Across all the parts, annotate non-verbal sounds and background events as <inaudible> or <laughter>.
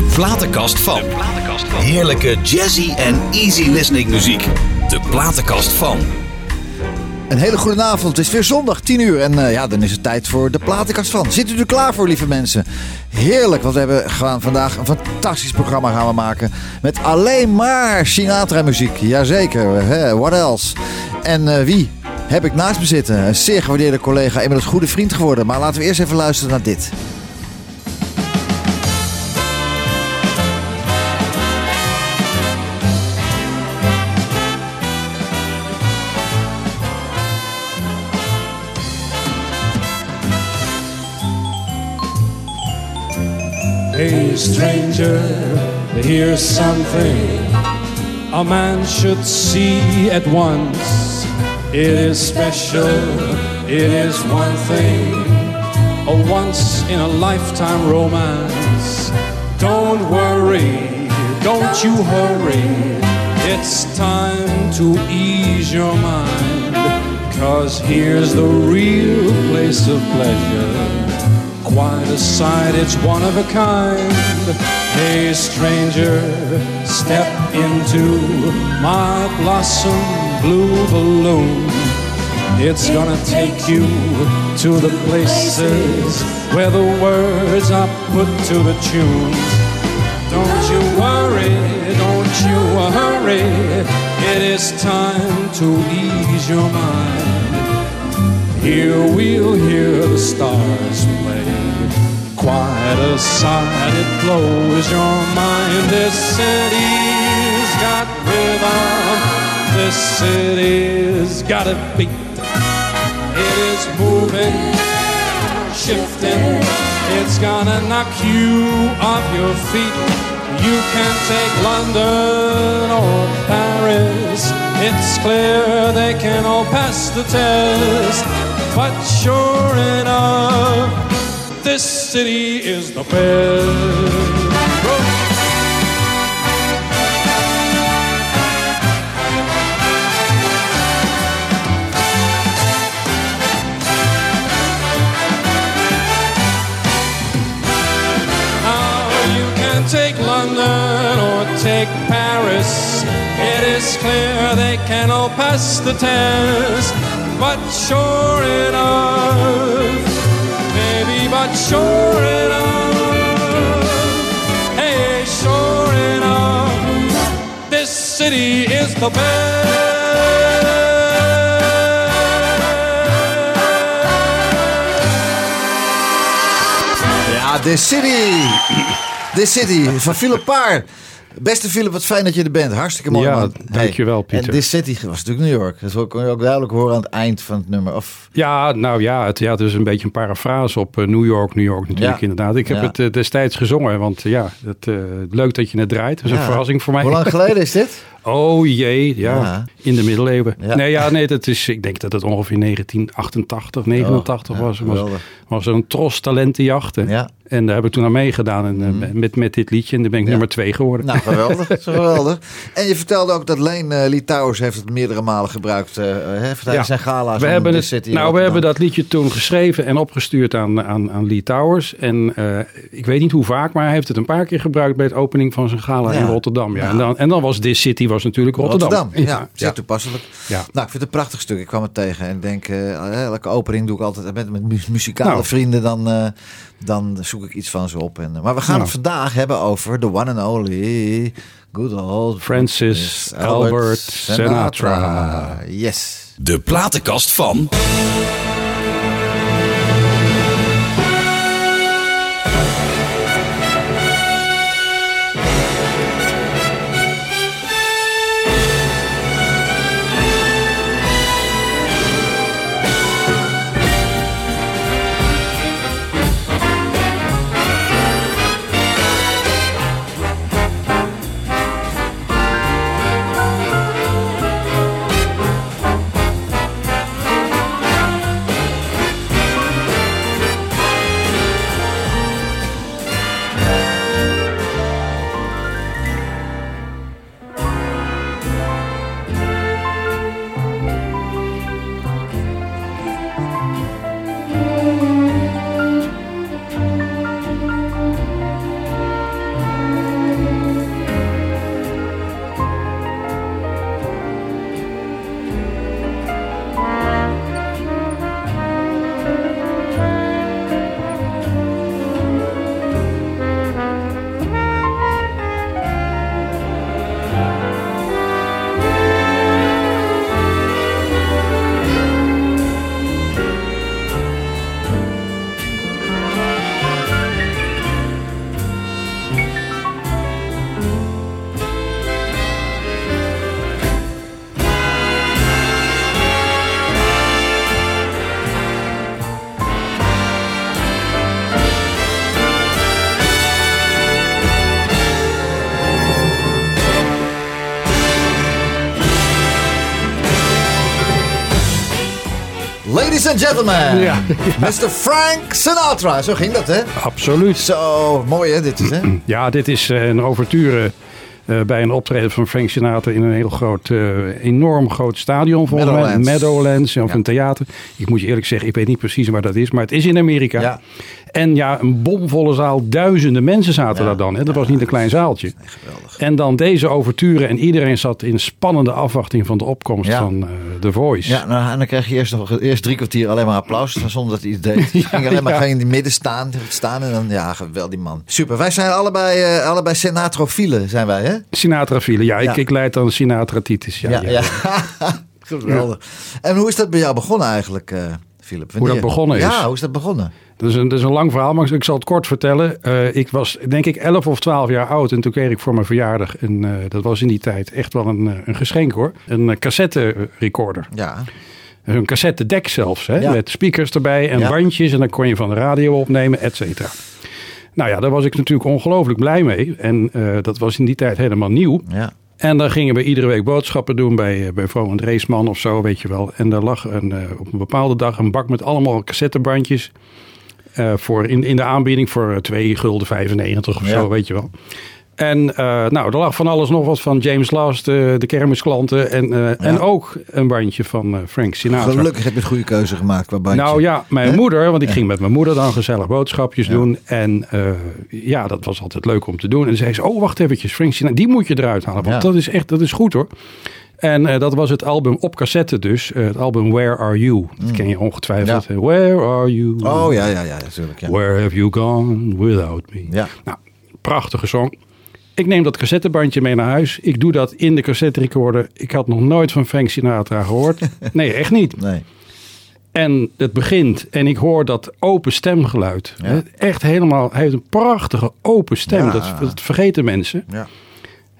De platenkast van. Heerlijke jazzy en easy listening muziek. De platenkast van. Een hele goede avond. Het is weer zondag, 10 uur. En uh, ja, dan is het tijd voor de platenkast van. Zit u er klaar voor, lieve mensen? Heerlijk, want we hebben gewoon vandaag een fantastisch programma gaan maken. Met alleen maar Sinatra-muziek. Jazeker, hè? what else? En uh, wie heb ik naast me zitten? Een zeer gewaardeerde collega, inmiddels goede vriend geworden. Maar laten we eerst even luisteren naar dit. Hey stranger, here's something a man should see at once. It is special, it is one thing, a once in a lifetime romance. Don't worry, don't you hurry, it's time to ease your mind. Cause here's the real place of pleasure quite a sight, it's one of a kind. Hey, stranger, step into my blossom blue balloon. It's gonna take you to the places where the words are put to the tune. Don't you worry, don't you hurry, it is time to ease your mind. Here we'll hear the stars play. Quite a sight, it blows your mind. This city's got rhythm. This city's got a beat. It is moving, shifting. It's gonna knock you off your feet. You can take London or Paris. It's clear they can all pass the test. But sure enough, this city is the best. How you can take London or take Paris. It is clear they can all pass the test. But sure enough, baby, but sure enough, hey, sure enough, this city is the best. Ja, The City. The City van Philip Paar. Beste Philip, wat fijn dat je er bent. Hartstikke mooi ja, man. dankjewel Pieter. En This City was natuurlijk New York. Dat kon je ook duidelijk horen aan het eind van het nummer. Of... Ja, nou ja het, ja, het is een beetje een parafrase op uh, New York, New York natuurlijk Ja. inderdaad. Ik heb Ja. het uh, destijds gezongen, want uh, ja, het, uh, leuk dat je het draait. Dat is een verrassing voor mij. Hoe lang geleden is dit? <laughs> Oh jee, ja. In de middeleeuwen. Nee, ja, nee, dat is, ik denk dat het ongeveer 1988, 89 Oh, ja, was. was. Was een tros talentenjachten. Ja. En daar heb ik toen aan meegedaan en, uh, met, met dit liedje. En daar ben ik Ja. nummer twee geworden. Nou, geweldig. <laughs> geweldig. En je vertelde ook dat Leen uh, Litouwers heeft het meerdere malen gebruikt. Uh, heeft tijdens zijn gala's. We hebben, het, City nou, we hebben dat liedje toen geschreven en opgestuurd aan, aan, aan Lee Towers. En eh, ik weet niet hoe vaak, maar hij heeft het een paar keer gebruikt bij het opening van zijn gala Ja. in Rotterdam. Ja. Ja. En, dan, en dan was This City was natuurlijk Rotterdam. Rotterdam. Ja, zeer ja. toepasselijk. Ja. Nou, ik vind het een prachtig stuk. Ik kwam het tegen en ik denk, eh, elke opening doe ik altijd met, met mu- muzikale Nou. vrienden. Dan, eh, dan zoek ik iets van ze op. En, eh, maar we gaan Nou. het vandaag hebben over the one and only good old Francis Albert Sinatra. Yes. De platenkast van. Thank you. And gentlemen, Ja. Mr. Frank Sinatra. Zo ging dat, hè? Absoluut. Zo, mooi hè, dit is, hè? <clears throat> Ja, dit is eh, een overture eh, bij een optreden van Frank Sinatra in een heel groot, eh, enorm groot stadion volgens mij. Meadowlands. Meadowlands of Ja. een theater. Ik moet je eerlijk zeggen, ik weet niet precies waar dat is, maar het is in Amerika. Ja. En ja, een bomvolle zaal, duizenden mensen zaten Ja. daar dan. Hè. Dat was niet een klein zaaltje. Geweldig. En dan deze overture en iedereen zat in spannende afwachting van de opkomst Ja. van eh, The Voice. Ja, nou, en dan krijg je eerst nog eerst drie kwartier alleen maar applaus, zonder dat hij iets deed. Je <laughs> ging alleen maar ging in het midden staan, staan en dan, ja, geweldig die man. Super, wij zijn allebei, eh allebei senatrofielen, zijn wij, hè? Ja, Ja. Ik, ik leid dan Sinatra-titis. Ja, ja. <laughs> Geweldig. En hoe is dat bij jou begonnen eigenlijk, eh Philip? Hoe dat begonnen is? Ja, hoe is dat begonnen? Dat is, een, dat is een lang verhaal, maar ik zal het kort vertellen. Eh, ik was denk ik 11 of 12 jaar oud en toen kreeg ik voor mijn verjaardag, een, eh, dat was in die tijd echt wel een, eh, een geschenk hoor, een cassette recorder. Ja, Een cassettedek zelfs, hè, Ja. met speakers erbij en Ja. bandjes en dan kon je van de radio opnemen, et cetera. Nou ja, daar was ik natuurlijk ongelooflijk blij mee. En dat was in die tijd helemaal nieuw. ja. En dan gingen we iedere week boodschappen doen bij, bij Vrouw en Dreesman of zo, weet je wel. En daar lag een, op een bepaalde dag een bak met allemaal cassettebandjes. Eh, voor in, in de aanbieding voor eh, 2 gulden 95 of Ja. zo, weet je wel. En eh, nou, er lag van alles nog wat van James Last, eh, de kermisklanten. En, eh, en ook een bandje van eh, Frank Sinatra. Gelukkig heb je een goede keuze gemaakt qua bandje. Nou ja, mijn moeder, want ik ging met mijn moeder dan gezellig boodschapjes doen. En eh, ja, dat was altijd leuk om te doen. En zei ze, oh wacht eventjes, Frank Sinatra, die moet je eruit halen. Want dat is echt, dat is goed hoor. En eh, dat was het album op cassette dus. eh, het album Where Are You. Dat ken je ongetwijfeld. Ja. Where are you? Oh ja, ja, ja, natuurlijk. Ja. Where have you gone without me? Ja. Nou, prachtige song. Ik neem dat cassettebandje mee naar huis. Ik doe dat in de cassette recorder. Ik had nog nooit van Frank Sinatra gehoord. <laughs> Nee, echt niet. Nee. En het begint en ik hoor dat open stemgeluid. Ja. Echt helemaal, hij heeft een prachtige open stem. Ja. Dat, dat vergeten mensen. Ja.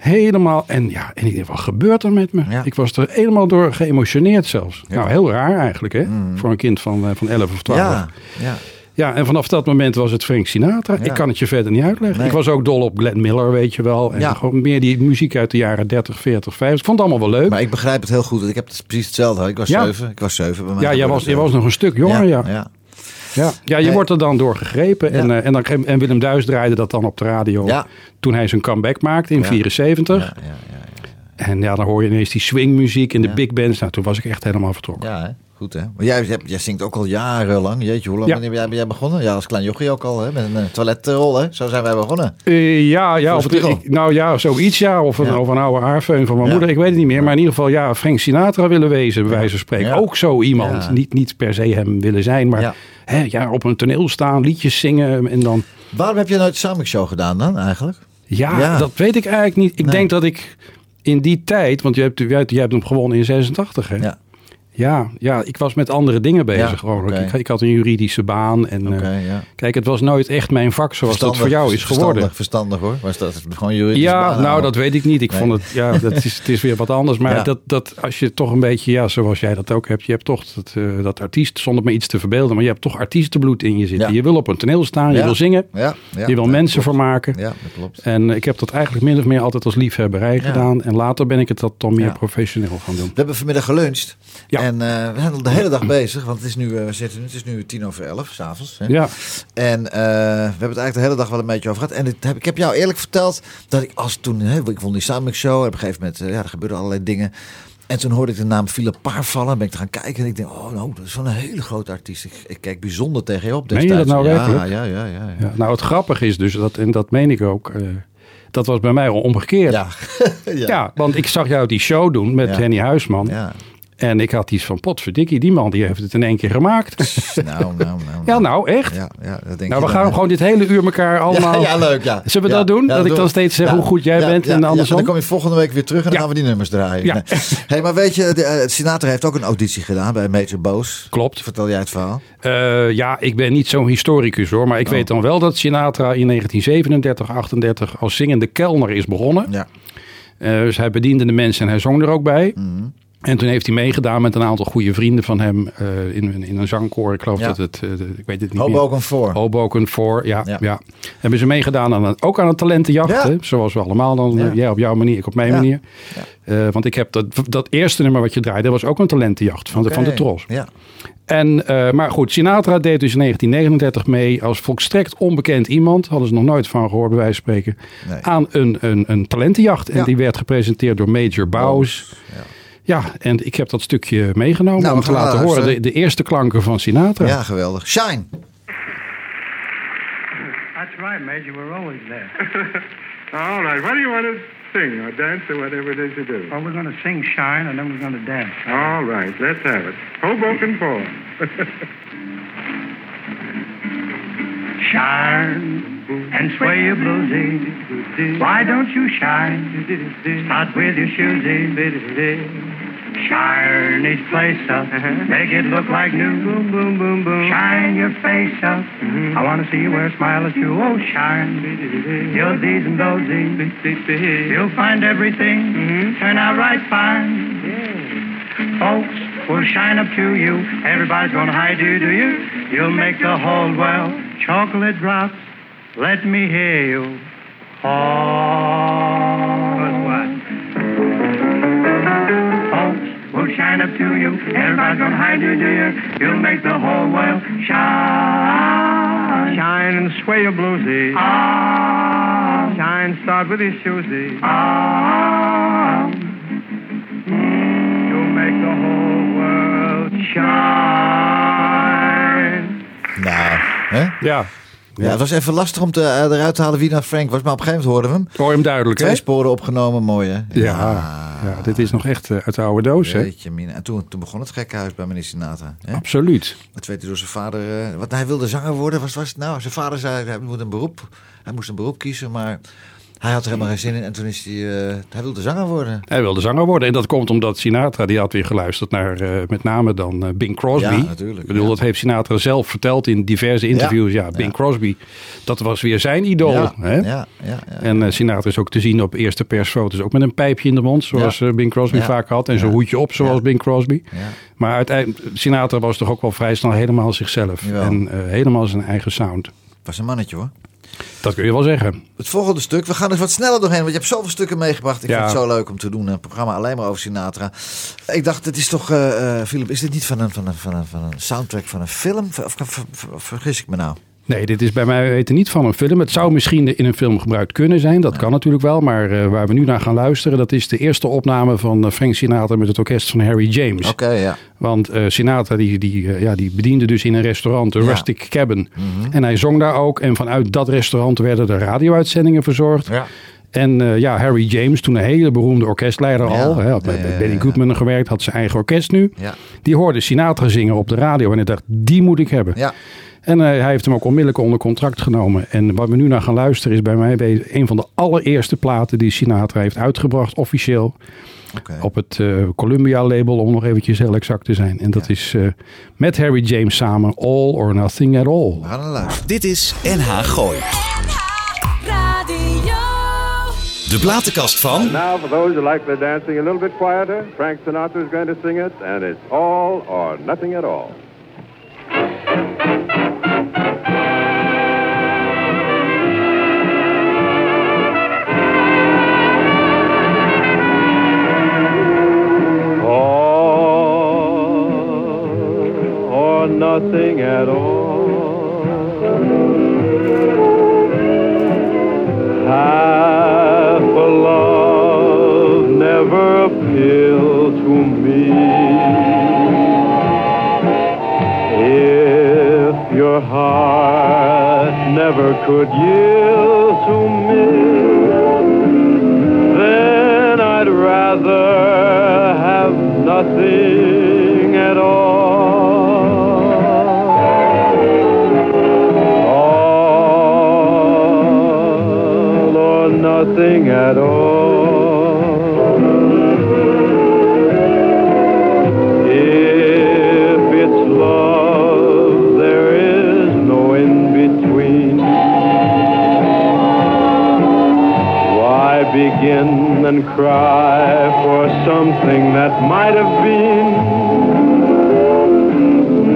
Helemaal, en ja, en ik denk, wat gebeurt er met me? Ja. Ik was er helemaal door geëmotioneerd zelfs. Ja. Mm. Nou, heel raar eigenlijk hè, voor een kind van, eh, van 11 of 12. Ja, ja. Ja, en vanaf dat moment was het Frank Sinatra. Ik kan het je verder niet uitleggen. Nee. Ik was ook dol op Glenn Miller, weet je wel. En Ja. gewoon meer die muziek uit de jaren 30, 40, 50. Ik vond het allemaal wel leuk. Maar ik begrijp het heel goed. Ik heb het precies hetzelfde. Ik was Ja. zeven. Ik was zeven bij mij. ja, jij was, jij was nog een stuk jonger, ja. Ja. Ja, je wordt er dan door gegrepen. Ja. En, eh, en, dan, en Willem Duis draaide dat dan op de radio. Ja. Toen hij zijn comeback maakte in Ja. 74. Ja, ja, ja, ja. En ja, dan hoor je ineens die swingmuziek en de big bands. Nou, toen was ik echt helemaal vertrokken. Ja, hè? goed hè. Maar jij, jij, jij zingt ook al jarenlang. Jeetje, hoe lang ben jij, ben jij begonnen? Ja, als klein jochie ook al, hè? Met een eh, toiletrol, hè? Zo zijn wij begonnen. Eh, ja, ja of, ik- nou ja, zoiets ja. Of een, Ja. of een oude haarfeun van mijn Ja. moeder. Ik weet het niet meer. Maar in ieder geval, ja, Frank Sinatra willen wezen, bij wijze van spreken. Ook zo iemand. Niet, niet per se hem willen zijn, maar Ja. Hè, ja, op een toneel staan, liedjes zingen. En dan, Waarom heb je nooit Samic Show gedaan dan eigenlijk? ja, Ja. dat weet ik eigenlijk niet. Ik Nee. denk dat ik in die tijd, want je hebt, je hebt, je hebt hem gewonnen in 86, hè? Ja. Ja, ja, ik was met andere dingen bezig. Ja. Ik, ik had een juridische baan. En, eh, ja. Kijk, het was nooit echt mijn vak zoals dat voor jou is geworden. Verstandig, verstandig hoor. Was dat gewoon juridisch? Ja, baan nou, dat weet ik niet. Ik Nee. vond het, ja, dat is, het is weer wat anders. Maar dat, dat, als je toch een beetje, ja, zoals jij dat ook hebt, je hebt toch dat, eh, dat artiest, zonder me iets te verbeelden, maar je hebt toch artiestenbloed in je zitten. Je wil op een toneel staan, je wil zingen, je wil mensen klopt. vermaken. Ja, dat klopt. En ik heb dat eigenlijk min of meer altijd als liefhebberij gedaan. En later ben ik het dat dan meer professioneel gaan doen. We hebben vanmiddag geluncht. Ja. En eh, we zijn al de hele dag bezig. Want het is nu, eh, we zitten, het is nu tien over elf, s'avonds. Ja, En eh, we hebben het eigenlijk de hele dag wel een beetje over gehad. En heb, ik heb jou eerlijk verteld dat ik als toen... Hè, ik vond die Samic Show. Op een gegeven moment, ja, er gebeurden allerlei dingen. En toen hoorde ik de naam Philip Paar vallen. Ben ik te gaan kijken. En ik denk, oh nou, dat is wel een hele grote artiest. Ik, ik kijk bijzonder tegen je op Meen je dat nou ja, werkelijk? Ja, ja, ja. ja. ja. Nou, het grappige is dus, dat, en dat meen ik ook, dat was bij mij al omgekeerd. <laughs> Ja. Ja. want ik zag jou die show doen met. Henny Huisman. Ja. En ik had iets van, potverdikkie, die man die heeft het in één keer gemaakt. <laughs> Nou, nou, nou. ja, nou, echt. Ja, ja, dat denk nou, we gaan gewoon dit hele uur elkaar allemaal... Ja, ja, leuk, ja. Zullen we dat doen? Dat ik dan steeds zeg hoe goed jij bent en andersom? dan kom je volgende week weer terug en dan gaan we die nummers draaien. Ja. Nee. Hey, maar weet je, de, eh, Sinatra heeft ook een auditie gedaan bij Major Boos. Klopt. Vertel jij het verhaal? Eh, ja, ik ben niet zo'n historicus hoor. Maar ik Oh. weet dan wel dat Sinatra in 1937, 38 als zingende kelner is begonnen. Ja. Eh, dus hij bediende de mensen en hij zong er ook bij. Mhm. En toen heeft hij meegedaan met een aantal goede vrienden van hem uh, in, in een zangkoor. Ik geloof Ja. dat het, uh, ik weet het niet Hoboken 4. meer. Hoboken 4, ja, Ja. ja. Hebben ze meegedaan aan een, ook aan een talentenjacht. Ja. Zoals we allemaal dan. Ja. Jij op jouw manier, ik op mijn manier. Uh, want ik heb dat, dat eerste nummer wat je draaide, was ook een talentenjacht van, de, van de Tros. Ja. En, maar goed, Sinatra deed dus in 1939 mee als volstrekt onbekend iemand. Hadden ze nog nooit van gehoord, bij wijze van spreken. Nee. Aan een, een, een talentenjacht. En die werd gepresenteerd door Major Bowes. Ja. Ja, en ik heb dat stukje meegenomen Nou, om te laten horen. De, de eerste klanken van Sinatra. ja, geweldig. Shine. That's right, Major. We're always there. <laughs> All right. What do you want to sing or dance or whatever it is you do? Well, we're going to sing Shine, and then we're going to dance. All right. Let's have it. Hoboken Four. <laughs> Shine and sway your bluesy. Why don't you shine? Start with your shoesy. Shine each place up, make it look like new. Boom, boom, boom, boom. Shine your face up. I want to see you wear a smile or two. Oh, shine your D's and those. You'll find everything turn out right fine. Folks will shine up to you. Everybody's gonna hide you, do you? You'll make the whole world chocolate drops. Let me hear you. Oh, what? Folks will shine up to you. Everybody's gonna hide you, do you? You'll make the whole world shine. Shine and sway your bluesy. Ah, Shine, start with your shoesy. ah. You'll make the whole Nou, hè? Ja. Ja, het was even lastig om te, eh, eruit te halen wie nou Frank was. Maar op een gegeven moment hoorden we hem. Hoor je hem duidelijk, hè? Twee sporen opgenomen, mooi hè? Ja, ja, dit is nog echt eh, uit de oude doos, hè? Jeetje, mina. En toen, toen begon het gekkenhuis bij meneer Sinatra. Hè? Absoluut. Dat weet hij door zijn vader. eh, wat hij wilde zanger worden, wat was het nou? Zijn vader zei hij moet een beroep. Hij moest een beroep kiezen, maar hij had er helemaal geen zin in. En toen is hij, eh, hij wilde zanger worden. Hij wilde zanger worden. En dat komt omdat Sinatra, die had weer geluisterd naar eh, met name dan eh, Bing Crosby. Ja, natuurlijk, Ik bedoel, ja. dat heeft Sinatra zelf verteld in diverse interviews. Ja, Bing. Crosby, dat was weer zijn idool. ja, hè? ja, ja, ja. En Sinatra is ook te zien op eerste persfoto's. Ook met een pijpje in de mond, zoals Bing Crosby vaak had. En zijn Ja. hoedje op, zoals. Bing Crosby. ja. Maar uiteindelijk, Sinatra was toch ook wel vrij snel helemaal zichzelf. Jawel. En helemaal zijn eigen sound. Was een mannetje hoor. Dat kun je wel zeggen. Het volgende stuk, we gaan er wat sneller doorheen, want je hebt zoveel stukken meegebracht. Ik Ja. vind het zo leuk om te doen, een programma alleen maar over Sinatra. Ik dacht, het is toch, eh, Philip, is dit niet van een, van, een, van, een, van een soundtrack van een film? Of, of- of- of vergis ik me nou? Nee, dit is bij mij weten niet van een film. Het zou misschien in een film gebruikt kunnen zijn. Dat kan natuurlijk wel. Maar eh, waar we nu naar gaan luisteren... dat is de eerste opname van eh, Frank Sinatra... met het orkest van Harry James. Oké, ja. Want eh, Sinatra die, die, ja, die bediende dus in een restaurant, de Ja. Mhm. Rustic Cabin. En hij zong daar ook. En vanuit dat restaurant werden de radio-uitzendingen verzorgd. Ja. En ja, Harry James, toen een hele beroemde orkestleider Ja. al. Hè, had bij, Benny. Goodman gewerkt, had zijn eigen orkest nu. Ja. Die hoorde Sinatra zingen op de radio. En hij dacht, die moet ik hebben. Ja. En eh, hij heeft hem ook onmiddellijk onder contract genomen. En wat we nu naar gaan luisteren is bij mij een van de allereerste platen die Sinatra heeft uitgebracht, officieel. Oké. Op het eh, Columbia label, om nog eventjes heel exact te zijn. En dat is eh, met Harry James samen All or Nothing at All. Dit is NH Gooi. Radio. De platenkast van... Now, for those who like their dancing a little bit quieter, Frank Sinatra is going to sing it, and it's all or nothing at all. Nothing at all. Half a love never appealed heart never could yield to me, then I'd rather have nothing at all. All or nothing at all. Begin and cry for something that might have been.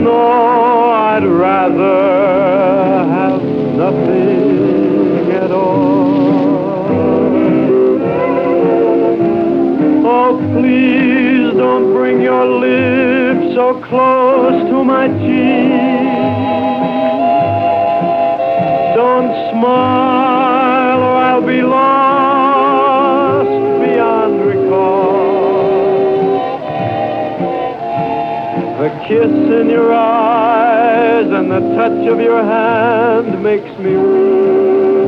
No, I'd rather have nothing at all. Oh, please don't bring your lips so close to my cheek. Don't smile kiss in your eyes and the touch of your hand makes me weak.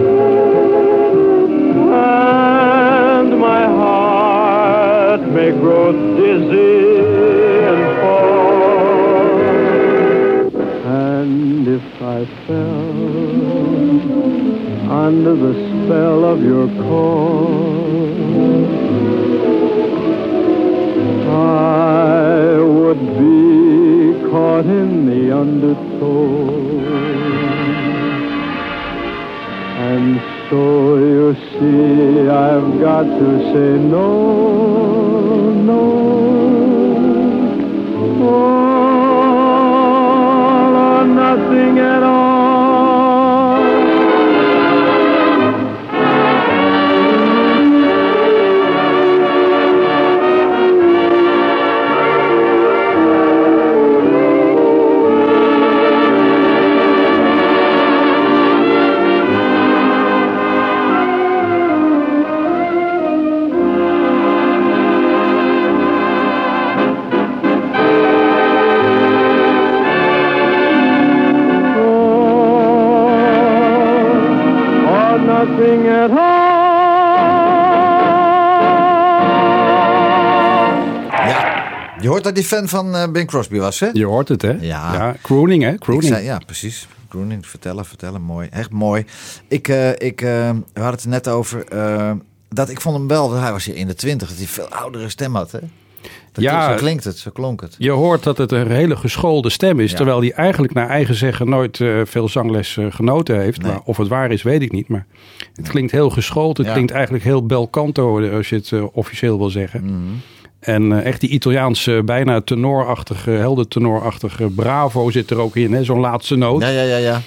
And my heart may grow dizzy and fall. And if I fell under the spell of your call, I caught in the undertow. And so you see, I've got to say no, hoort dat die fan van eh, Bing Crosby was, hè? Je hoort het, hè? Ja. crooning, hè? Crooning. zei, ja, precies. Groening, vertellen, vertellen, mooi. Echt mooi. Ik, eh, ik, eh, we hadden het er net over. dat ik vond hem wel, hij was hier in de twintig, dat hij veel oudere stem had. Hè? Dat Ja. zo klinkt het, zo klonk het. Je hoort dat het een hele geschoolde stem is. Ja. Terwijl hij eigenlijk naar eigen zeggen nooit veel zangles genoten heeft. Nee. Maar of het waar is, weet ik niet. Maar het klinkt heel geschoold. Het Ja. klinkt eigenlijk heel bel canto, als je het officieel wil zeggen. Mhm. En eh, echt die Italiaanse, bijna tenorachtige, helder tenorachtige bravo zit er ook in. Zo'n laatste noot. Ja, ja, ja, ja.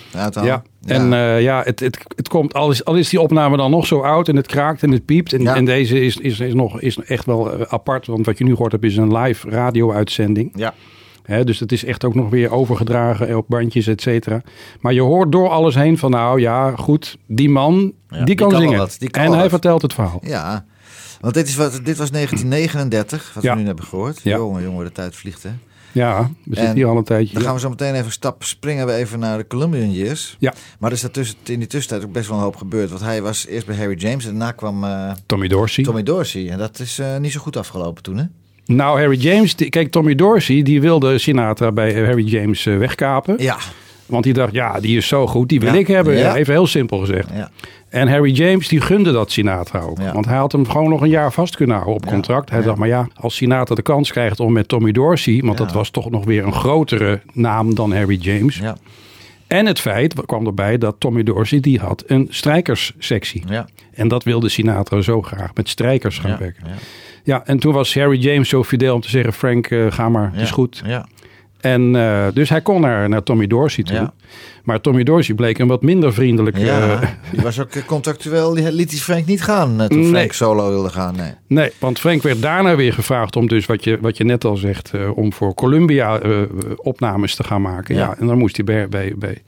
Ja, en eh, ja, het, het, het komt, al is, al is die opname dan nog zo oud en het kraakt en het piept. En, en deze is, is, is, nog, is echt wel eh, apart, want wat je nu gehoord hebt is een live radio-uitzending. ja. Dus het is echt ook nog weer overgedragen op bandjes, et cetera. Maar je hoort door alles heen van, nou ja, goed, die man, Ja, die die kan, zingen. wat, die kan en hij vertelt het verhaal. Ja, want dit, is wat, dit was 1939, wat Ja. we nu hebben gehoord. Ja. Jongen, jongen, de tijd vliegt, hè? Ja, we zitten En hier al een tijdje. Dan Ja. gaan we zo meteen even stap springen we even naar de Columbian Years. Ja. Maar er is daartussen, in die tussentijd ook best wel een hoop gebeurd. Want hij was eerst bij Harry James en daarna kwam eh, Tommy Dorsey. Tommy Dorsey. En dat is eh, niet zo goed afgelopen toen, hè? Nou, Harry James, die- kijk, Tommy Dorsey, die wilde Sinatra bij eh, Harry James wegkapen. Ja. Want die dacht, ja, die is zo goed, die wil Ja. ik hebben. Ja. Even heel simpel gezegd. ja. En Harry James, die gunde dat Sinatra ook. Ja. Want hij had hem gewoon nog een jaar vast kunnen houden op contract. Hij Ja. dacht, maar ja, als Sinatra de kans krijgt om met Tommy Dorsey... want Ja. dat was toch nog weer een grotere naam dan Harry James. Ja. En het feit kwam erbij dat Tommy Dorsey, die had een strijkerssectie. Ja. En dat wilde Sinatra zo graag, met strijkers gaan werken. Ja. Ja, en toen was Harry James zo fidel om te zeggen... Frank, eh, ga maar, het is goed. Ja. En eh, dus hij kon naar, naar Tommy Dorsey toe. Ja. Maar Tommy Dorsey bleek een wat minder vriendelijk... Ja, eh, <laughs> die was ook eh, contractueel, die liet die Frank niet gaan toen Frank solo wilde gaan. Nee. Nee, want Frank werd daarna weer gevraagd om dus wat je, wat je net al zegt, om voor Columbia opnames te gaan maken. Ja. Ja. en dan moest hij bij, bij, bij,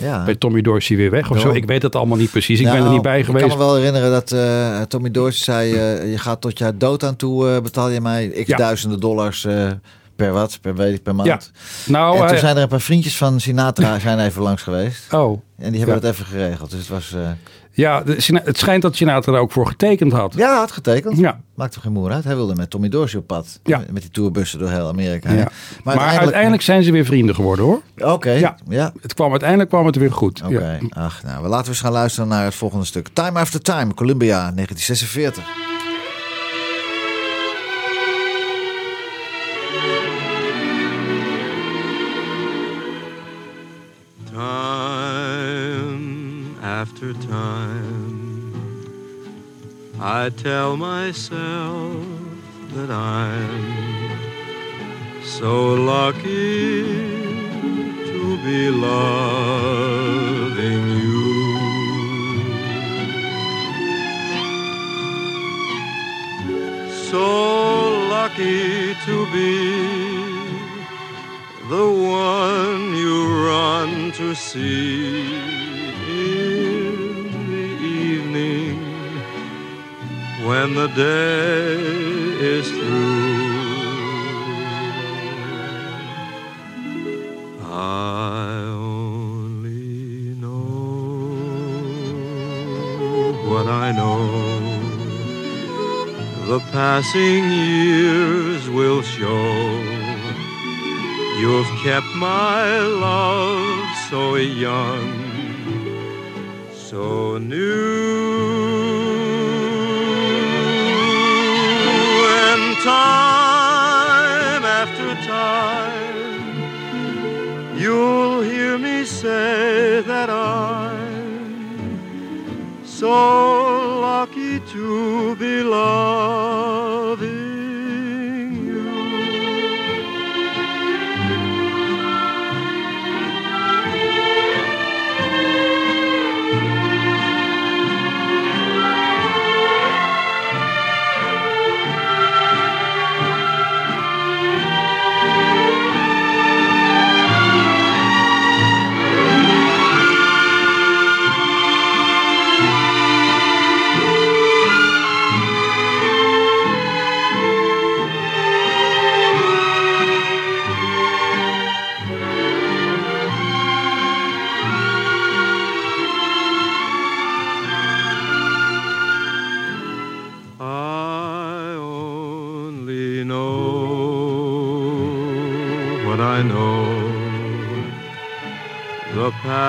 Ja. bij Tommy Dorsey weer weg of zo. Ik weet het allemaal niet precies. Ik ben er Nou, niet bij geweest. Ik kan me wel herinneren dat Tommy Dorsey zei... je gaat tot je dood aan toe, betaal je mij x duizenden dollars per wat, per week, per maand. Ja. Nou, en toen hij- zijn er een paar vriendjes van Sinatra <clears throat> zijn even langs geweest. oh, En die hebben Ja. dat even geregeld. Dus het was... eh, ja, de het schijnt dat Sinatra er ook voor getekend had. ja, had getekend. Ja. Maakt toch geen moer uit. Hij wilde met Tommy Dorsey op pad. Ja. Met die tourbussen door heel Amerika. Ja. Maar, Maar, uiteindelijk... zijn ze weer vrienden geworden hoor. Oké, Ja. ja. Het kwam, uiteindelijk kwam het weer goed. Oké, ach, nou, we laten we eens gaan luisteren naar het volgende stuk. Time After Time, Columbia, 1946. After time, I tell myself that I'm so lucky to be loving you. So lucky to be the one you run to see when the day is through. I only know what I know. The passing years will show. You've kept my love so young, so new. Time after time, you'll hear me say that I'm so lucky to be loving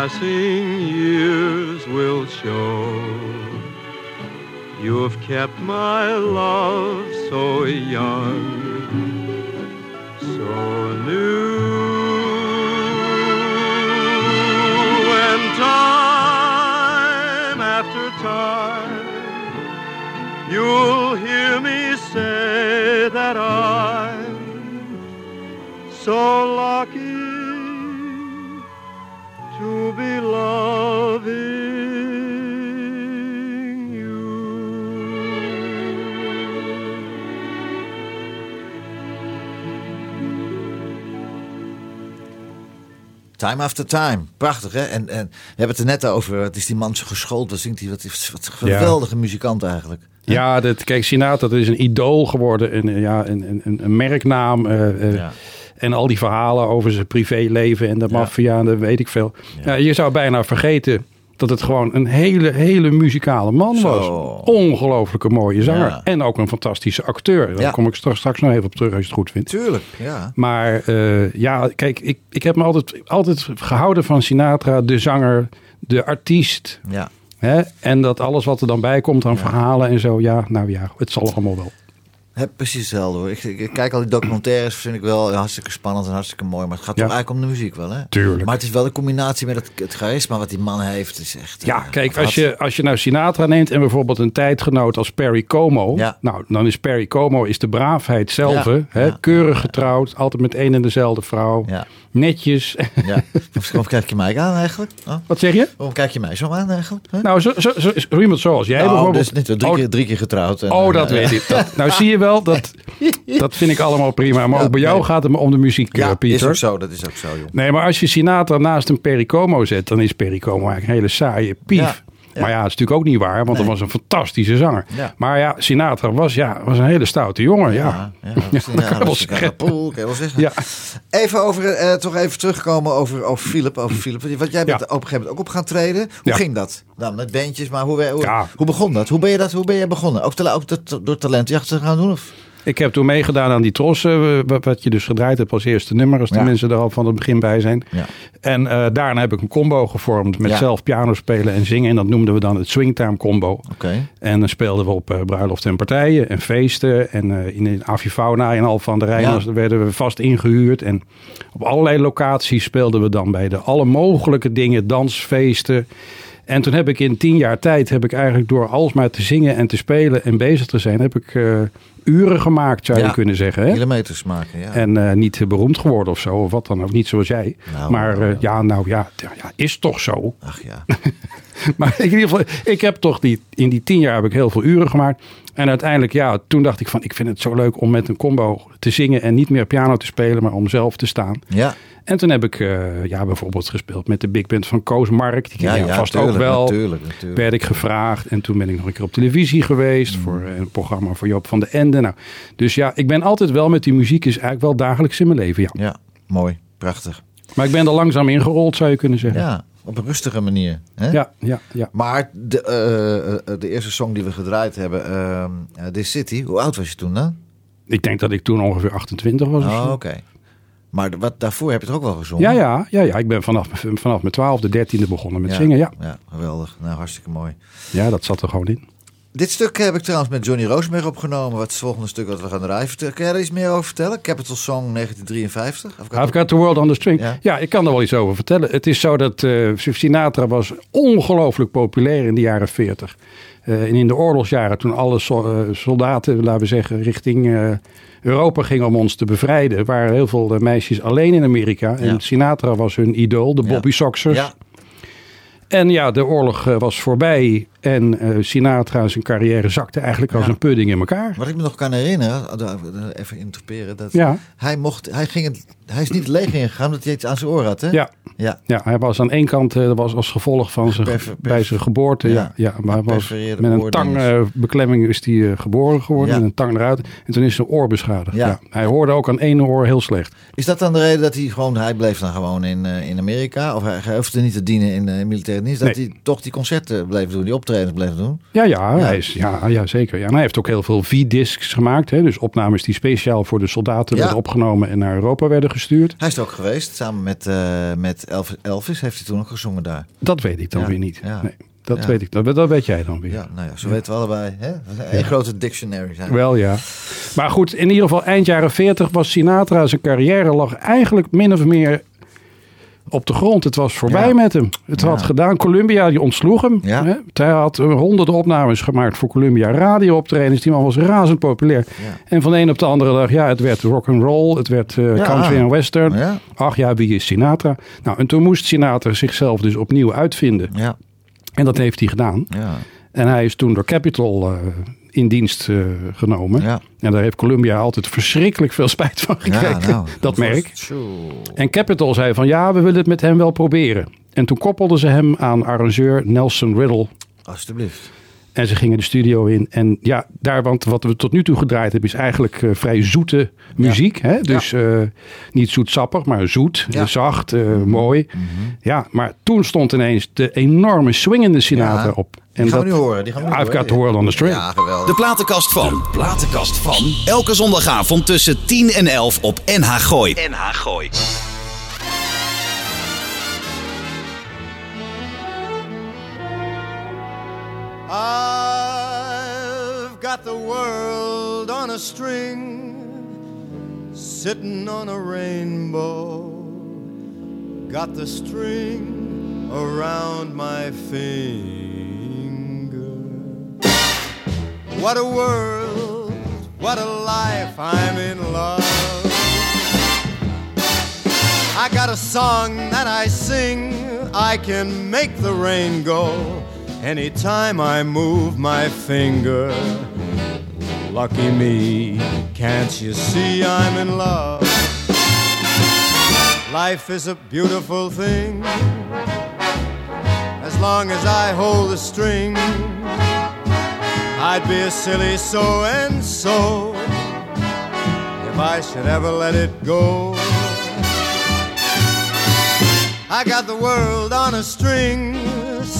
passing years will show. You have kept my Time after time. Prachtig, hè? En, en we hebben het er net over. Wat is die man zo geschoold? Wat zingt hij? Wat, is- wat een geweldige muzikant eigenlijk. Ja, dat, kijk, Sinatra dat is een idool geworden. Een, ja, een, een- een, een merknaam. eh, eh, Ja. En al die verhalen over zijn privéleven en de maffia en dat weet ik veel. Ja. je zou bijna vergeten dat het gewoon een hele, hele muzikale man Zo. was. Ongelooflijke mooie zanger. Ja. En ook een fantastische acteur. Daar Ja. kom ik straks, straks nog even op terug als je het goed vindt. Tuurlijk, ja. Maar eh, ja, kijk, ik, ik heb me altijd, altijd gehouden van Sinatra, de zanger, de artiest. ja. Hè? En dat alles wat er dan bij komt aan verhalen en zo. Ja, nou ja, het zal allemaal wel. Heb precies hetzelfde hoor. Ik, kijk al die documentaires, vind ik wel hartstikke spannend en hartstikke mooi. Maar het gaat Ja. toch eigenlijk om de muziek wel, hè? Tuurlijk. Maar het is wel de combinatie met het, het charisma wat die man heeft. Is echt, Ja, eh, kijk, als je, als je nou Sinatra neemt en bijvoorbeeld een tijdgenoot als Perry Como. Ja. Nou, dan is Perry Como is de braafheid zelf. Ja, Hè? Keurig getrouwd, altijd met één en dezelfde vrouw. Netjes. ja. Waarom kijk je mij aan eigenlijk? Oh, Wat zeg je? waarom kijk je mij zo aan eigenlijk? Huh? Nou, zo, zo, zo, zo iemand zoals jij Nou, bijvoorbeeld. dus niet drie, Oh, keer, drie keer getrouwd. en, Oh, dat eh, weet ik. Dat, nou, <laughs> zie je wel, dat, <laughs> dat vind ik allemaal prima. Maar Ja, ook bij jou nee. gaat het om de muziek, Ja, eh, is ook zo. Dat is ook zo, joh. Nee, maar als je Sinatra naast een Perry Como zet, dan is Perry Como eigenlijk een hele saaie pief. Maar ja, dat is natuurlijk ook niet waar, want Nee. hij was een fantastische zanger. Maar ja, Sinatra was, ja, was een hele stoute jongen. Ja, Ja, dat kan wel dat zeggen. Even over, eh, toch even terugkomen over, over Philip. Over Philip. Want jij bent op een gegeven moment ook op gaan treden. Hoe ging dat? Dan met bandjes, maar hoe, hoe, hoe begon dat? Hoe ben je dat? Hoe ben je begonnen? Ook, te, ook te- door talentjacht te gaan doen? Of? Ik heb toen meegedaan aan die trossen, eh, wat- je dus gedraaid hebt als eerste nummer, als de Ja. mensen er al van het begin bij zijn. Ja. En eh, daarna heb ik een combo gevormd met Ja. zelf piano spelen en zingen. En dat noemden we dan het Swingtime Combo. Oké. En dan speelden we op eh bruiloften en partijen en feesten. En in, in Avifauna in Al van der Rijn werden we vast ingehuurd. En op allerlei locaties speelden we dan bij de alle mogelijke dingen, dansfeesten. En toen heb ik in tien jaar tijd, heb ik eigenlijk door alsmaar te zingen en te spelen en bezig te zijn, heb ik uren gemaakt, zou Ja. je kunnen zeggen. Hè? Kilometers maken, ja. En eh, niet beroemd geworden of zo, of wat dan ook. Niet zoals jij. Nou, maar nou, eh, ja, nou ja, ja, ja, is toch zo. Ach ja. <laughs> Maar in ieder geval, ik heb toch die, in die tien jaar heb ik heel veel uren gemaakt. En uiteindelijk, ja, toen dacht ik van, ik vind het zo leuk om met een combo te zingen en niet meer piano te spelen, maar om zelf te staan. Ja, En toen heb ik eh, ja, bijvoorbeeld gespeeld met de big band van Koos Mark. Die ken ja, ja vast tuurlijk, ook wel. Natuurlijk, natuurlijk. Werd ik gevraagd. En toen ben ik nog een keer op televisie geweest. Mm. Voor een programma voor Joop van de Ende. Nou, dus ja, ik ben altijd wel met die muziek. Is eigenlijk wel dagelijks in mijn leven, ja. Ja, mooi. Prachtig. Maar ik ben er langzaam ingerold, zou je kunnen zeggen. Ja, op een rustige manier. Hè? ja, ja. ja. Maar de, eh, eh, de eerste song die we gedraaid hebben, eh, This City, hoe oud was je toen dan? Ik denk dat ik toen ongeveer 28 was. Oh, oké. Maar wat, daarvoor heb je het ook wel gezongen? Ja, ja, ja, ja. Ik ben vanaf, vanaf mijn twaalfde, dertiende begonnen met zingen. Ja. Ja, geweldig. Nou, hartstikke mooi. ja, dat zat er gewoon in. Dit stuk heb ik trouwens met Johnny Roosberg opgenomen. Wat is het volgende stuk wat we gaan draaien? Kun jij er iets meer over vertellen? Capital Song 1953? Of I've got the world on the string. Ja. Ja, ik kan er wel iets over vertellen. Het is zo dat eh, Sinatra was ongelooflijk populair in de jaren 40. Eh, en in de oorlogsjaren, toen alle eh, soldaten, laten we zeggen, richting eh, Europa gingen om ons te bevrijden, waren heel veel meisjes alleen in Amerika. En Ja. Sinatra was hun idool, de. Bobby Soxers. Ja, En ja, de oorlog was voorbij. En eh, Sinatra, zijn carrière zakte eigenlijk als Ja. een pudding in elkaar. wat ik me nog kan herinneren, eh, even interpreteren, dat Ja. hij mocht, hij ging het, hij is niet het leger ingegaan omdat hij iets aan zijn oor had, hè? Ja, Ja, ja, hij was aan één kant, eh, dat was als gevolg van zijn, perf- bij zijn geboorte. ja. Ja, maar hij was met een tangbeklemming is hij eh, geboren geworden. Ja. Met een tang eruit. En toen is zijn oor beschadigd. Ja. Ja. Hij hoorde ook aan één oor heel slecht. Is dat dan de reden dat hij gewoon, hij bleef dan gewoon in, eh, in Amerika? Of hij, hij hoefde niet te dienen in de militaire dienst? Dat Nee. hij toch die concerten bleef doen, die optredens bleef doen? Ja, ja, Ja. Hij is, ja, ja zeker. Ja, en hij heeft ook heel veel V-discs gemaakt. Hè? Dus opnames die speciaal voor de soldaten Ja. werden opgenomen en naar Europa werden gestuurd. Hij is er ook geweest, samen met, eh, met Elvis, Elvis heeft hij toen ook gezongen daar. Dat weet ik dan weer niet. Nee, dat Ja. weet ik. Dat, dat weet jij dan weer. Ja, nou ja, zo weten we allebei. Hè? Een grote dictionary zijn. Wel ja. Maar goed, in ieder geval eind jaren 40 was Sinatra, zijn carrière lag eigenlijk min of meer op de grond. Het was voorbij Ja. met hem. Het had gedaan. Columbia die ontsloeg hem. Ja. Hij had eh, honderden opnames gemaakt voor Columbia radio-optredens. Die man was razend populair. En van de een op de andere dag, ja, het werd rock and roll, het werd eh, country en western. Ach ja, wie is Sinatra? Nou, en toen moest Sinatra zichzelf dus opnieuw uitvinden. Ja, En dat heeft hij gedaan. ja, En hij is toen door Capitol eh, in dienst eh, genomen. ja. En daar heeft Columbia altijd verschrikkelijk veel spijt van gekregen. Ja, nou, dat <laughs> merk. En Capitol zei van ja, we willen het met hem wel proberen. En toen koppelden ze hem aan arrangeur Nelson Riddle. Alsjeblieft. En ze gingen de studio in. En ja, daar, want wat we tot nu toe gedraaid hebben, is eigenlijk eh, vrij zoete muziek. Hè? Dus eh, niet zoetsappig, maar zoet, Ja. Mhm. eh, zacht, eh, mooi. Ja, maar toen stond ineens de enorme swingende Sinatra Ja. op. Die gaan we nu horen. Die gaan we nu I've got the world on the string. Ja, geweldig. De platenkast van. Platenkast van. Elke zondagavond tussen 10 en 11 op NH Gooi. NH Gooi. I've got the world on a string, sitting on a rainbow. Got the string around my finger. What a world, what a life, I'm in love. I got a song that I sing, I can make the rain go anytime I move my finger. Lucky me, can't you see I'm in love? Life is a beautiful thing as long as I hold the string. I'd be a silly so and so if I should ever let it go. I got the world on a string,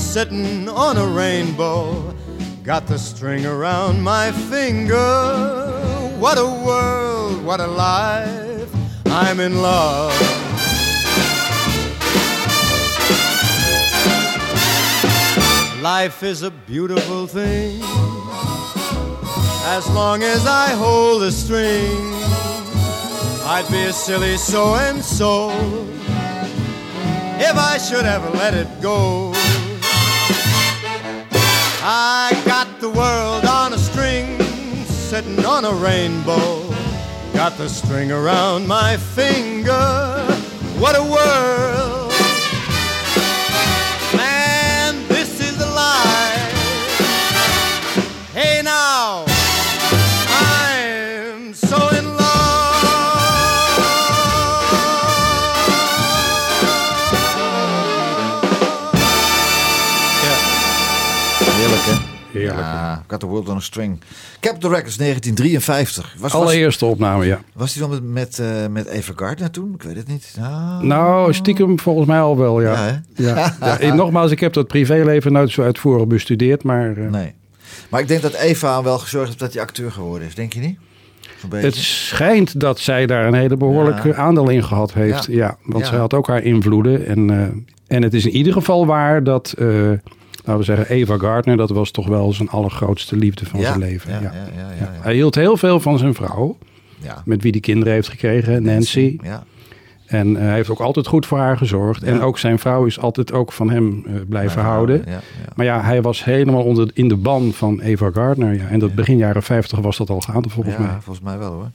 sitting on a rainbow. Got the string around my finger. What a world, what a life. I'm in love. Life is a beautiful thing as long as I hold the string. I'd be a silly so and so if I should ever let it go. I got the world on a string, sitting on a rainbow. Got the string around my finger. What a world! Got the World on a String. Capitol Records 1953. Was, was, Allereerste opname, ja. was die dan met, met, eh, met Eva Gardner toen? Ik weet het niet. Nou, Nou, stiekem volgens mij al wel, ja. Ja, ja, ja. En nogmaals, ik heb dat privéleven nooit zo uitvoerig bestudeerd, maar eh, nee. Maar ik denk dat Eva wel gezorgd heeft dat hij acteur geworden is. Denk je niet? Het schijnt dat zij daar een hele behoorlijke Ja. aandeel in gehad heeft. Ja. Ja, want Ja. zij had ook haar invloeden. En, eh, en het is in ieder geval waar dat, laten we zeggen, Eva Gardner, dat was toch wel zijn allergrootste liefde van Ja, zijn leven. ja, Ja. Hij hield heel veel van zijn vrouw, Ja. met wie die kinderen heeft gekregen, Nancy. Ja. En eh, hij heeft ook altijd goed voor haar gezorgd. En ook zijn vrouw is altijd ook van hem eh, blijven houden. Maar ja, hij was helemaal onder, in de ban van Eva Gardner. Ja. En dat begin jaren 50 was dat al gaande volgens Ja, mij. volgens mij wel hoor.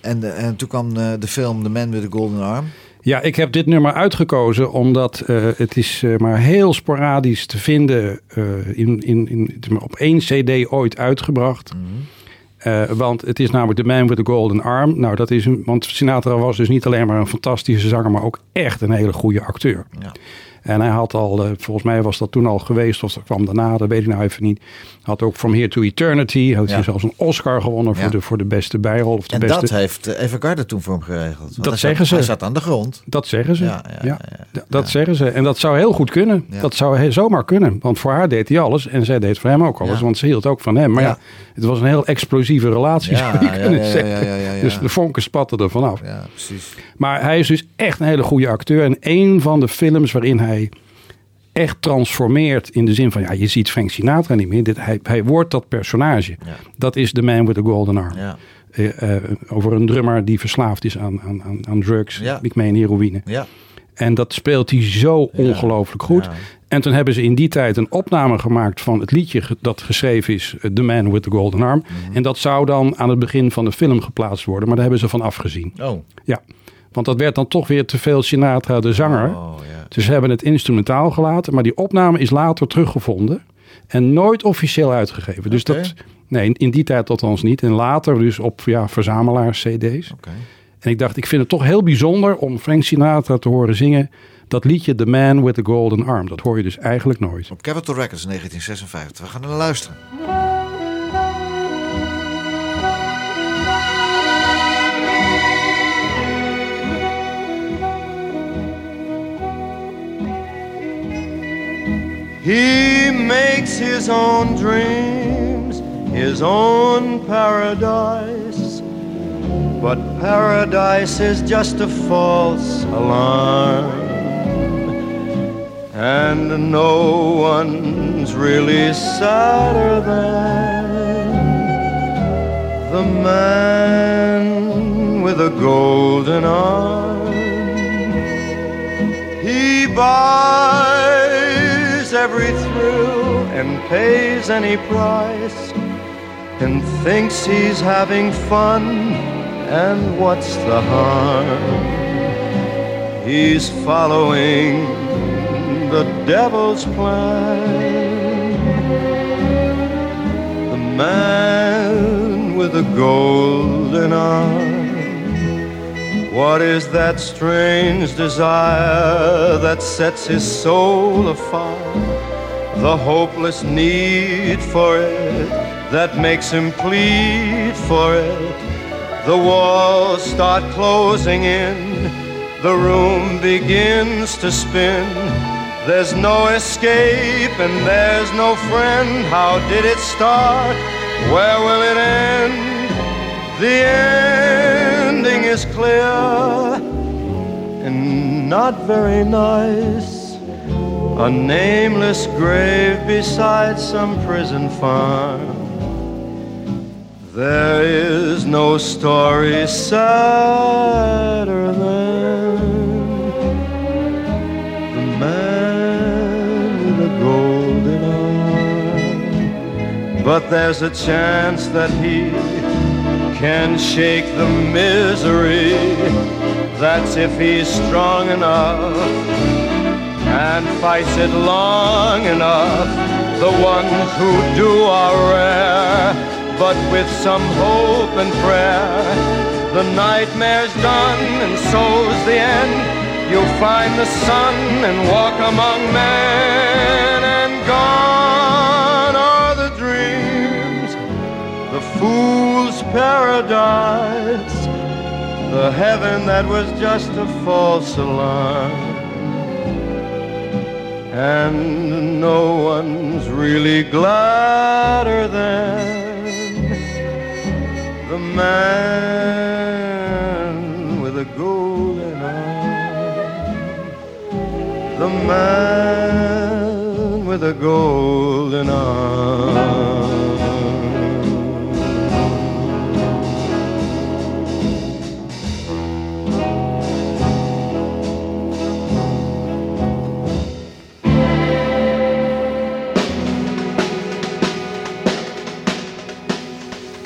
En, eh, en toen kwam de film The Man with the Golden Arm. Ja, ik heb dit nummer uitgekozen omdat eh, het is eh, maar heel sporadisch te vinden eh, in, in, in, het is maar op één cd ooit uitgebracht. Mhm. Want het is namelijk The Man with the Golden Arm. Nou, dat is een, want Sinatra was dus niet alleen maar een fantastische zanger, maar ook echt een hele goede acteur. Ja. En hij had al, eh, volgens mij was dat toen al geweest, of dat kwam daarna, dat weet ik nou even niet. Had ook From Here to Eternity, had Ja. hij zelfs een Oscar gewonnen voor, de, voor de beste bijrol. Of de En beste, dat heeft eh, Eva Gardner toen voor hem geregeld. Want Dat hij zeggen zat, ze. Hij zat aan de grond. Dat zeggen ze. Ja, Ja, Dat zeggen ze. En dat zou heel goed kunnen. Dat zou zomaar kunnen. Want voor haar deed hij alles. En zij deed voor hem ook alles. Want ze hield ook van hem. Maar ja. Het was een heel explosieve relatie, Ja, zou je kunnen zeggen. Dus de vonken spatten er vanaf. Ja, precies. Maar hij is dus echt een hele goede acteur. En een van de films waarin hij echt transformeert in de zin van... ja, je ziet Frank Sinatra niet meer. Dit, hij, hij wordt dat personage. Ja. Dat is The Man with the Golden Arm. Ja. Eh, eh, over een drummer die verslaafd is aan, aan, aan, drugs. Ja. Ik meen heroïne. Ja. En dat speelt hij zo ongelooflijk goed. En toen hebben ze in die tijd een opname gemaakt van het liedje dat geschreven is, eh, The Man with the Golden Arm. Mhm. En dat zou dan aan het begin van de film geplaatst worden, maar daar hebben ze van afgezien. Oh. Ja, want dat werd dan toch weer te veel Sinatra de zanger. Oh, ja. Dus ze hebben het instrumentaal gelaten, maar die opname is later teruggevonden en nooit officieel uitgegeven. Dus dat, nee, in- die tijd althans niet. En later dus op ja, verzamelaars-CD's. Oké. En ik dacht, ik vind het toch heel bijzonder om Frank Sinatra te horen zingen. Dat liedje The Man with the Golden Arm. Dat hoor je dus eigenlijk nooit. Op Capitol Records 1956. We gaan er naar luisteren. He makes his own dreams, his own paradise. But paradise is just a false alarm. And no one's really sadder than the man with a golden arm. He buys every thrill and pays any price and thinks he's having fun. And what's the harm? He's following the devil's plan. The man with the golden arm. What is that strange desire that sets his soul afire? The hopeless need for it that makes him plead for it. The walls start closing in, the room begins to spin. There's no escape and there's no friend. How did it start? Where will it end? The ending is clear and not very nice. A nameless grave beside some prison farm. There is no story sadder than the man with the golden arm. But there's a chance that he can shake the misery. That's if he's strong enough and fights it long enough. The ones who do are rare, but with some hope and prayer, the nightmare's done and so's the end. You'll find the sun and walk among men, and gone are the dreams, the fool's paradise, the heaven that was just a false alarm. And no one's really gladder than the man with a golden arm. The man with a golden arm.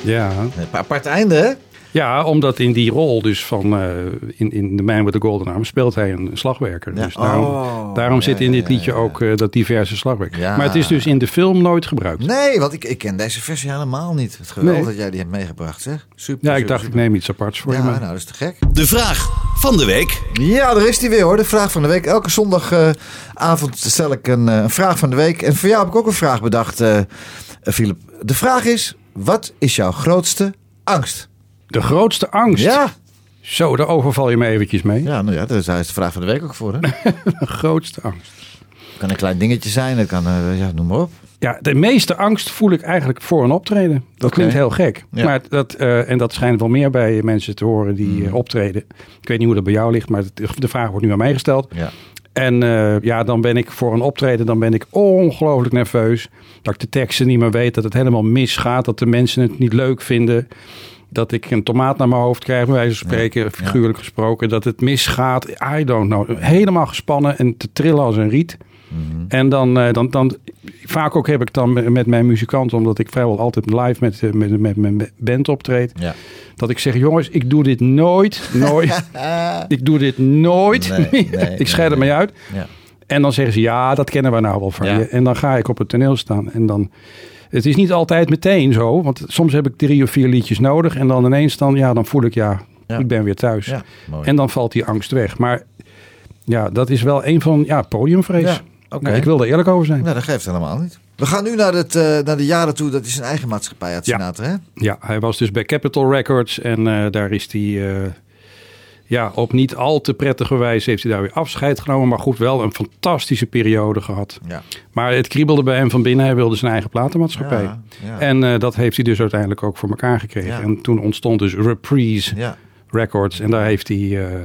Ja. Een apart einde, hè? ja, omdat in die rol dus van eh, in, in The Man with the Golden Arm speelt hij een slagwerker. Ja. Dus daarom, Oh, daarom ja, zit in ja, dit ja, liedje ja. ook eh, dat diverse slagwerk. Ja. Maar het is dus in de film nooit gebruikt. Nee, want ik, ik ken deze versie helemaal niet. Het geweldig Nee. dat jij die hebt meegebracht, zeg. Super. Ja, ik super, dacht ik neem iets aparts voor Ja, je mee. nou, dat is te gek. De vraag van de week. Ja, daar is die weer hoor. De vraag van de week. Elke zondagavond stel ik een, eh, vraag van de week. En voor jou heb ik ook een vraag bedacht, eh Philip. De vraag is, wat is jouw grootste angst? De grootste angst. Ja, Zo, daar overval je me eventjes mee. ja, nou ja, daar is de vraag van de week ook voor. Hè? <laughs> De grootste angst. Het kan een klein dingetje zijn, het kan, eh, ja, noem maar op. Ja, de meeste angst voel ik eigenlijk voor een optreden. Dat klinkt heel gek. Ja. Maar dat, eh, en dat schijnt wel meer bij mensen te horen die Hmm. eh, optreden. Ik weet niet hoe dat bij jou ligt, maar de vraag wordt nu aan mij gesteld. Ja. En eh, ja, dan ben ik voor een optreden, dan ben ik ongelooflijk nerveus. Dat ik de teksten niet meer weet, dat het helemaal misgaat, dat de mensen het niet leuk vinden. Dat ik een tomaat naar mijn hoofd krijg, bij wijze van spreken, figuurlijk gesproken. Dat het misgaat, I don't know. Helemaal gespannen en te trillen als een riet. En dan, eh, dan, dan, vaak ook heb ik dan met met mijn muzikanten, omdat ik vrijwel altijd live met, eh, met, met mijn band optreed. Ja. Dat ik zeg, jongens, ik doe dit nooit, nooit. <laughs> ik doe dit nooit Nee, meer. nee, ik scheid er mee uit. Ja. En dan zeggen ze, ja, dat kennen we nou wel van Ja. je. En dan ga ik op het toneel staan. En dan, het is niet altijd meteen zo. Want soms heb ik drie of vier liedjes nodig. En dan ineens dan, ja, dan voel ik, ja, ik ben weer thuis. En dan valt die angst weg. Maar ja, dat is wel een van, ja, podiumvrees. Ja, oké. Nou, ik wil er eerlijk over zijn. Nou, dat geeft helemaal niet. We gaan nu naar, het, eh, naar de jaren toe. Dat is een eigen maatschappij uit Ja. Sinatra, hè? Ja, hij was dus bij Capitol Records en eh, daar is hij, eh, ja, op niet al te prettige wijze heeft hij daar weer afscheid genomen. Maar goed, wel een fantastische periode gehad. Ja. Maar het kriebelde bij hem van binnen. Hij wilde zijn eigen platenmaatschappij. Ja, ja. En eh, dat heeft hij dus uiteindelijk ook voor elkaar gekregen. Ja. En toen ontstond dus Reprise Ja. Records. En daar heeft hij eh,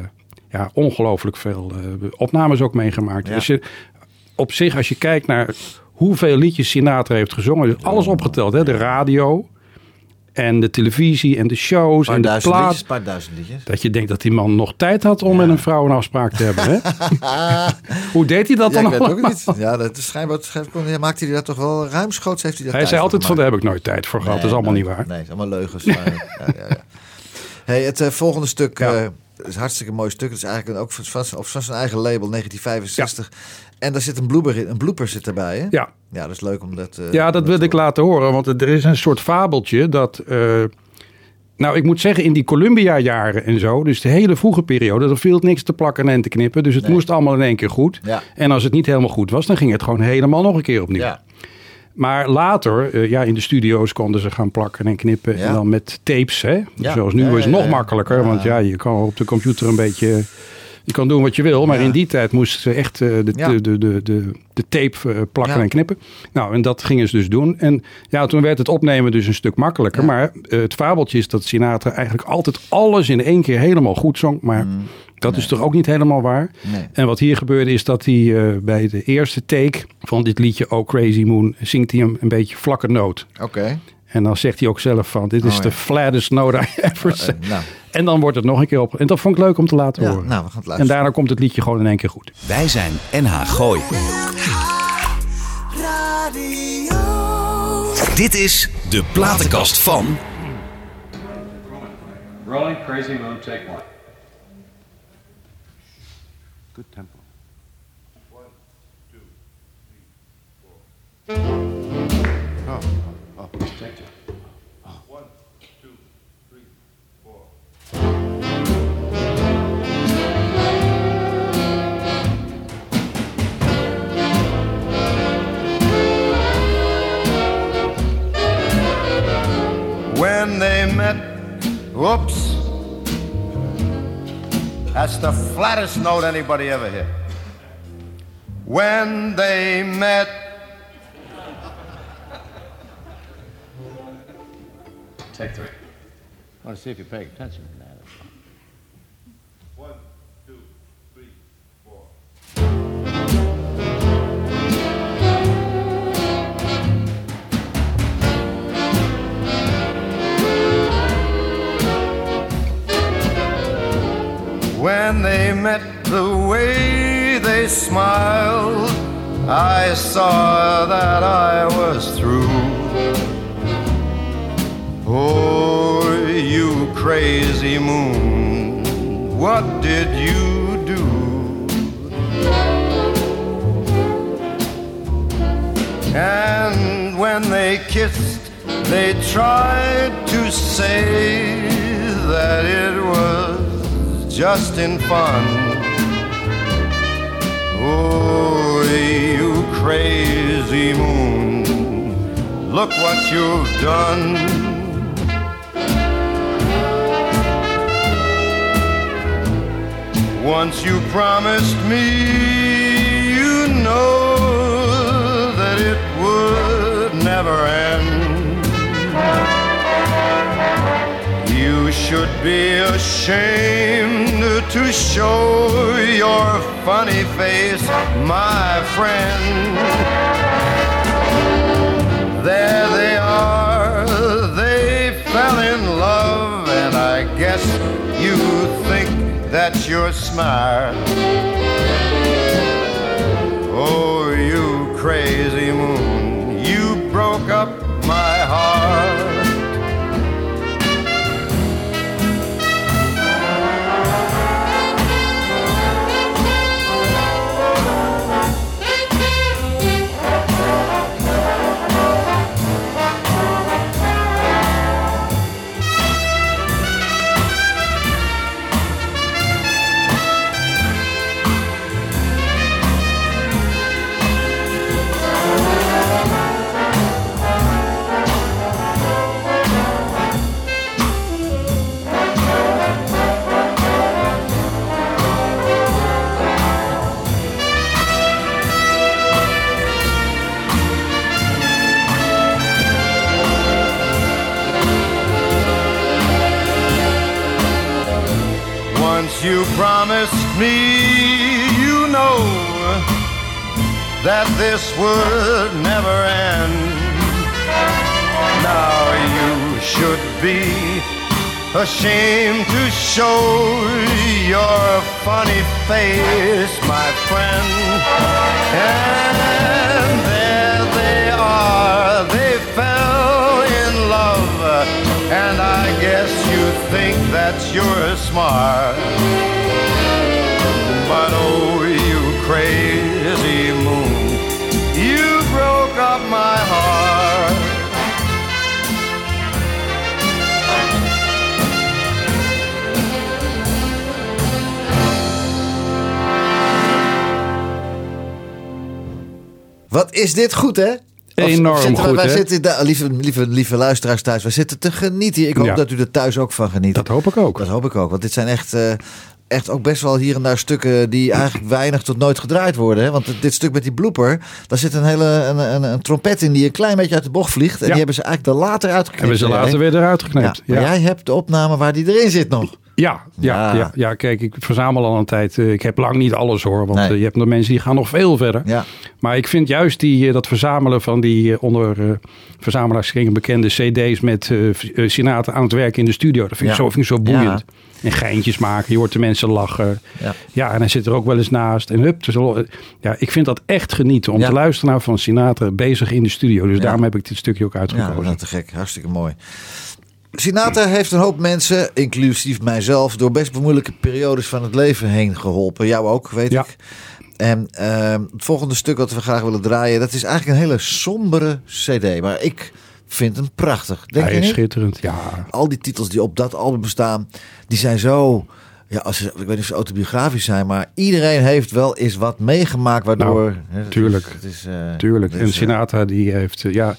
ja, ongelooflijk veel eh, opnames ook meegemaakt. Ja. Dus je, op zich, als je kijkt naar hoeveel liedjes Sinatra heeft gezongen. Dus alles opgeteld. Hè? De radio en de televisie en de shows paar en de plaat. liedjes, paar duizend liedjes. Dat je denkt dat die man nog tijd had om met een vrouw een afspraak te hebben. Hè? <laughs> Hoe deed hij dat Ja, dan ik weet het ook allemaal? niet. Ja, dat is schijnbaar, schijnbaar maakte hij dat toch wel ruimschoots. Heeft hij dat Hij zei tijd altijd van daar heb ik nooit tijd voor gehad. dat is allemaal nee, niet waar. Nee, het is allemaal leugens. maar, <laughs> ja, ja, ja. Hey, het eh, volgende stuk Ja. Is een hartstikke mooi stuk. Het is eigenlijk ook van, van, op van zijn eigen label, 1965. En daar zit een blooper in. Een blooper zit erbij, hè? Ja, Ja, dat is leuk om dat... eh, Ja, dat wil ik laten horen. Want er is een soort fabeltje dat... eh, nou, ik moet zeggen, in die Columbia-jaren en zo... dus de hele vroege periode... er viel niks te plakken en te knippen. Dus het Nee. moest allemaal in één keer goed. Ja. En als het niet helemaal goed was... dan ging het gewoon helemaal nog een keer opnieuw. Ja. Maar later, eh, ja, in de studio's konden ze gaan plakken en knippen. Ja. En dan met tapes, hè. Ja. Zoals nu Ja, is het nog makkelijker. Want ja, je kan op de computer een beetje... Je kan doen wat je wil, maar in die tijd moesten ze echt eh, de, de, de, de, de, de tape eh, plakken en knippen. Nou, en dat gingen ze dus doen. En ja, toen werd het opnemen dus een stuk makkelijker. Maar het fabeltje is dat Sinatra eigenlijk altijd alles in één keer helemaal goed zong. Maar dat is toch ook niet helemaal waar. Nee. En wat hier gebeurde is dat hij eh, bij de eerste take van dit liedje Oh Crazy Moon zingt hij hem een beetje vlakke noot. Oké. En dan zegt hij ook zelf van dit is Oh, ja. de flattest note I ever nou, En dan wordt het nog een keer op. En dat vond ik leuk om te laten ja, horen. nou, we gaan het en luisteren. daarna komt het liedje gewoon in één keer goed. Wij zijn NH Gooi. Dit is de platenkast van. Rolling Crazy Moon, take one. Good tempo. Oh, oh, oh. Take two. when they met. Whoops. That's the flattest note anybody ever hit. When they met. Take three. I want to see if you're paying attention When they met the way they smiled, I saw that I was through. Oh, you crazy moon, what did you do? And when they kissed, they tried to say that it was just in fun. Oh, you crazy moon, look what you've done. Once you promised me, you know that it would never end. Should be ashamed to show your funny face, my friend. There they are, they fell in love, and I guess you think that you're smart. Oh, me, you know that this would never end. Now you should be ashamed to show your funny face, my friend. And there they are, they fell in love, and I guess you think that you're smart. But oh, you crazy moon, you broke up my heart. Wat is dit goed, hè? Enorm zitten goed, wij hè? Zitten, daar- lieve, lieve, lieve luisteraars thuis, wij zitten te genieten. Ik hoop Ja. dat u er thuis ook van geniet. Dat hoop ik ook. Dat hoop ik ook, want dit zijn echt, eh, echt ook best wel hier en daar stukken die eigenlijk weinig tot nooit gedraaid worden. Hè? Want dit stuk met die blooper, daar zit een hele een, een, een trompet in die een klein beetje uit de bocht vliegt. En Ja. die hebben ze eigenlijk er later uitgeknipt. Hebben ze later weer eruit geknipt. Ja, maar Ja. jij hebt de opname waar die erin zit nog. Ja, ja, Ja. ja. Ja, kijk, ik verzamel al een tijd. eh, Ik heb lang niet alles hoor. Want Nee. eh, je hebt nog mensen die gaan nog veel verder. Ja. Maar ik vind juist die, eh, dat verzamelen van die onder eh verzamelaarskringen bekende cd's met eh, Sinatra aan het werk in de studio. Dat vind ik, zo, vind ik zo boeiend. En geintjes maken. Je hoort de mensen lachen. Ja. Ja, en hij zit er ook wel eens naast. En hup, dus, ja, ik vind dat echt genieten om Ja. te luisteren naar van Sinatra bezig in de studio. Dus Ja. daarom heb ik dit stukje ook Ja, uitgekozen. dat is te gek. Hartstikke mooi. Sinatra heeft een hoop mensen, inclusief mijzelf, door best moeilijke periodes van het leven heen geholpen. Jou ook, weet Ja. ik. En ehm, het volgende stuk wat we graag willen draaien, dat is eigenlijk een hele sombere CD. Maar ik vind hem prachtig. Denk Hij je is niet? schitterend, ja. Al die titels die op dat album staan, die zijn zo. Ja, als ze, ik weet niet of ze autobiografisch zijn, maar iedereen heeft wel eens wat meegemaakt waardoor. Nou, het tuurlijk. is- het is, eh, Tuurlijk. En eh, Sinatra die heeft, ja,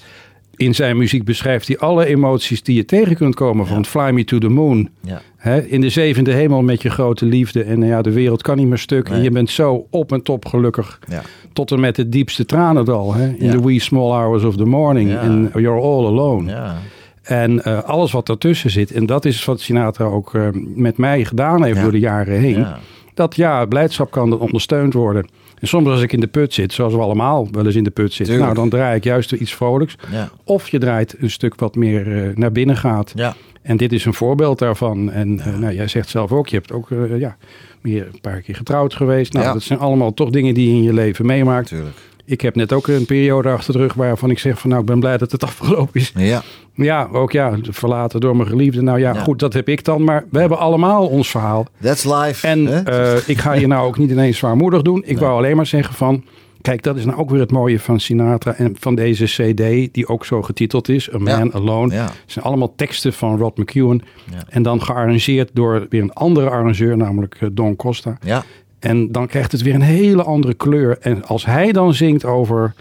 in zijn muziek beschrijft hij alle emoties die je tegen kunt komen. Van Fly Me to the Moon. Ja. In de zevende hemel met je grote liefde. En eh, ja, de wereld kan niet meer stuk. En je bent zo op en top gelukkig. Ja. Tot en met het diepste tranendal. Hè, in the wee small hours of the morning. En you're all alone. Ja. En eh, alles wat ertussen zit. En dat is wat Sinatra ook eh, met mij gedaan heeft door de jaren heen. Dat ja, blijdschap kan ondersteund worden. En soms als ik in de put zit, zoals we allemaal wel eens in de put zitten. Tuurlijk. Nou, dan draai ik juist weer iets vrolijks. Ja. Of je draait een stuk wat meer eh, naar binnen gaat. Ja. En dit is een voorbeeld daarvan. En eh, nou, jij zegt zelf ook, je hebt ook eh, ja, meer een paar keer getrouwd geweest. Nou, Ja. dat zijn allemaal toch dingen die je in je leven meemaakt. Tuurlijk. Ik heb net ook een periode achter de rug waarvan ik zeg van nou, ik ben blij dat het <laughs> afgelopen is. Ja. Ja, ook ja, verlaten door mijn geliefde. Nou ja, Ja. goed, dat heb ik dan. Maar we hebben allemaal ons verhaal. That's life. En eh, ik ga je nou ook niet ineens zwaarmoedig doen. Ik wou alleen maar zeggen van... Kijk, dat is nou ook weer het mooie van Sinatra en van deze cd... die ook zo getiteld is, A Man Ja. Alone. Ja. Het zijn allemaal teksten van Rod McEwen. Ja. En dan gearrangeerd door weer een andere arrangeur, namelijk eh, Don Costa. ja. En dan krijgt het weer een hele andere kleur. En als hij dan zingt over...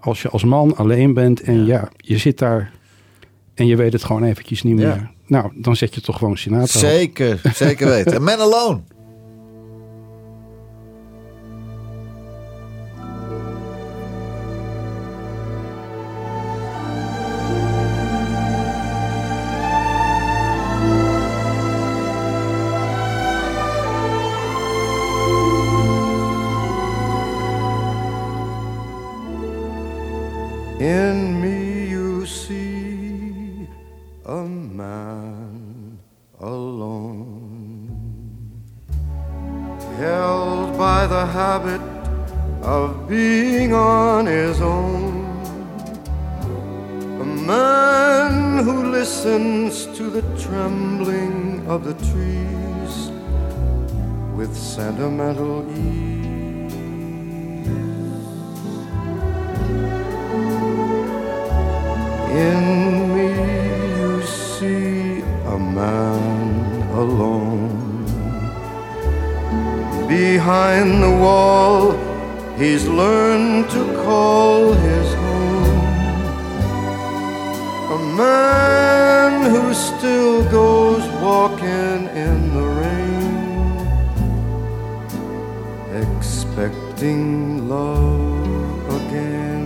als je als man alleen bent en ja, je zit daar... en je weet het gewoon eventjes niet meer. Ja. Nou, dan zet je toch gewoon Sinatra op. Zeker, zeker weten. A Man Alone. Expecting love again.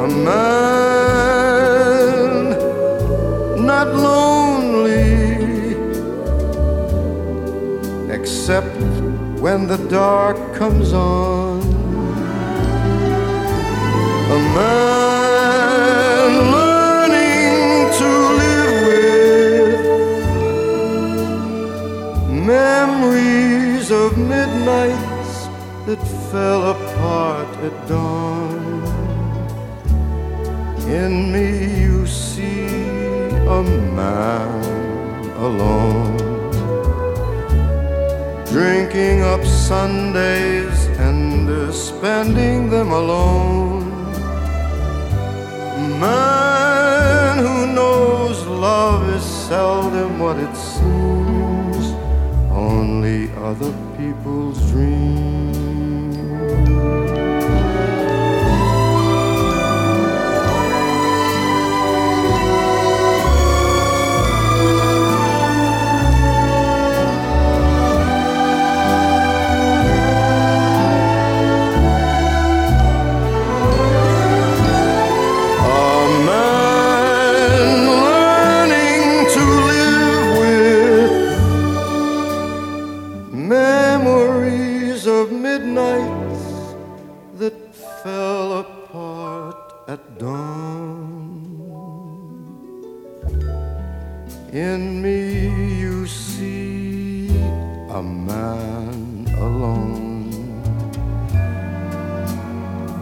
A man not lonely except when the dark comes on. A man fell apart at dawn in me you see a man alone, drinking up Sundays and spending them alone. Man who knows love is seldom what it seems, only other people's dreams.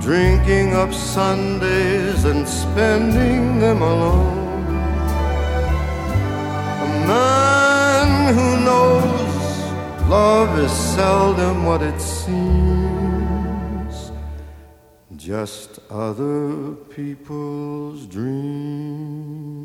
Drinking up Sundays and spending them alone. A man who knows love is seldom what it seems, just other people's dreams.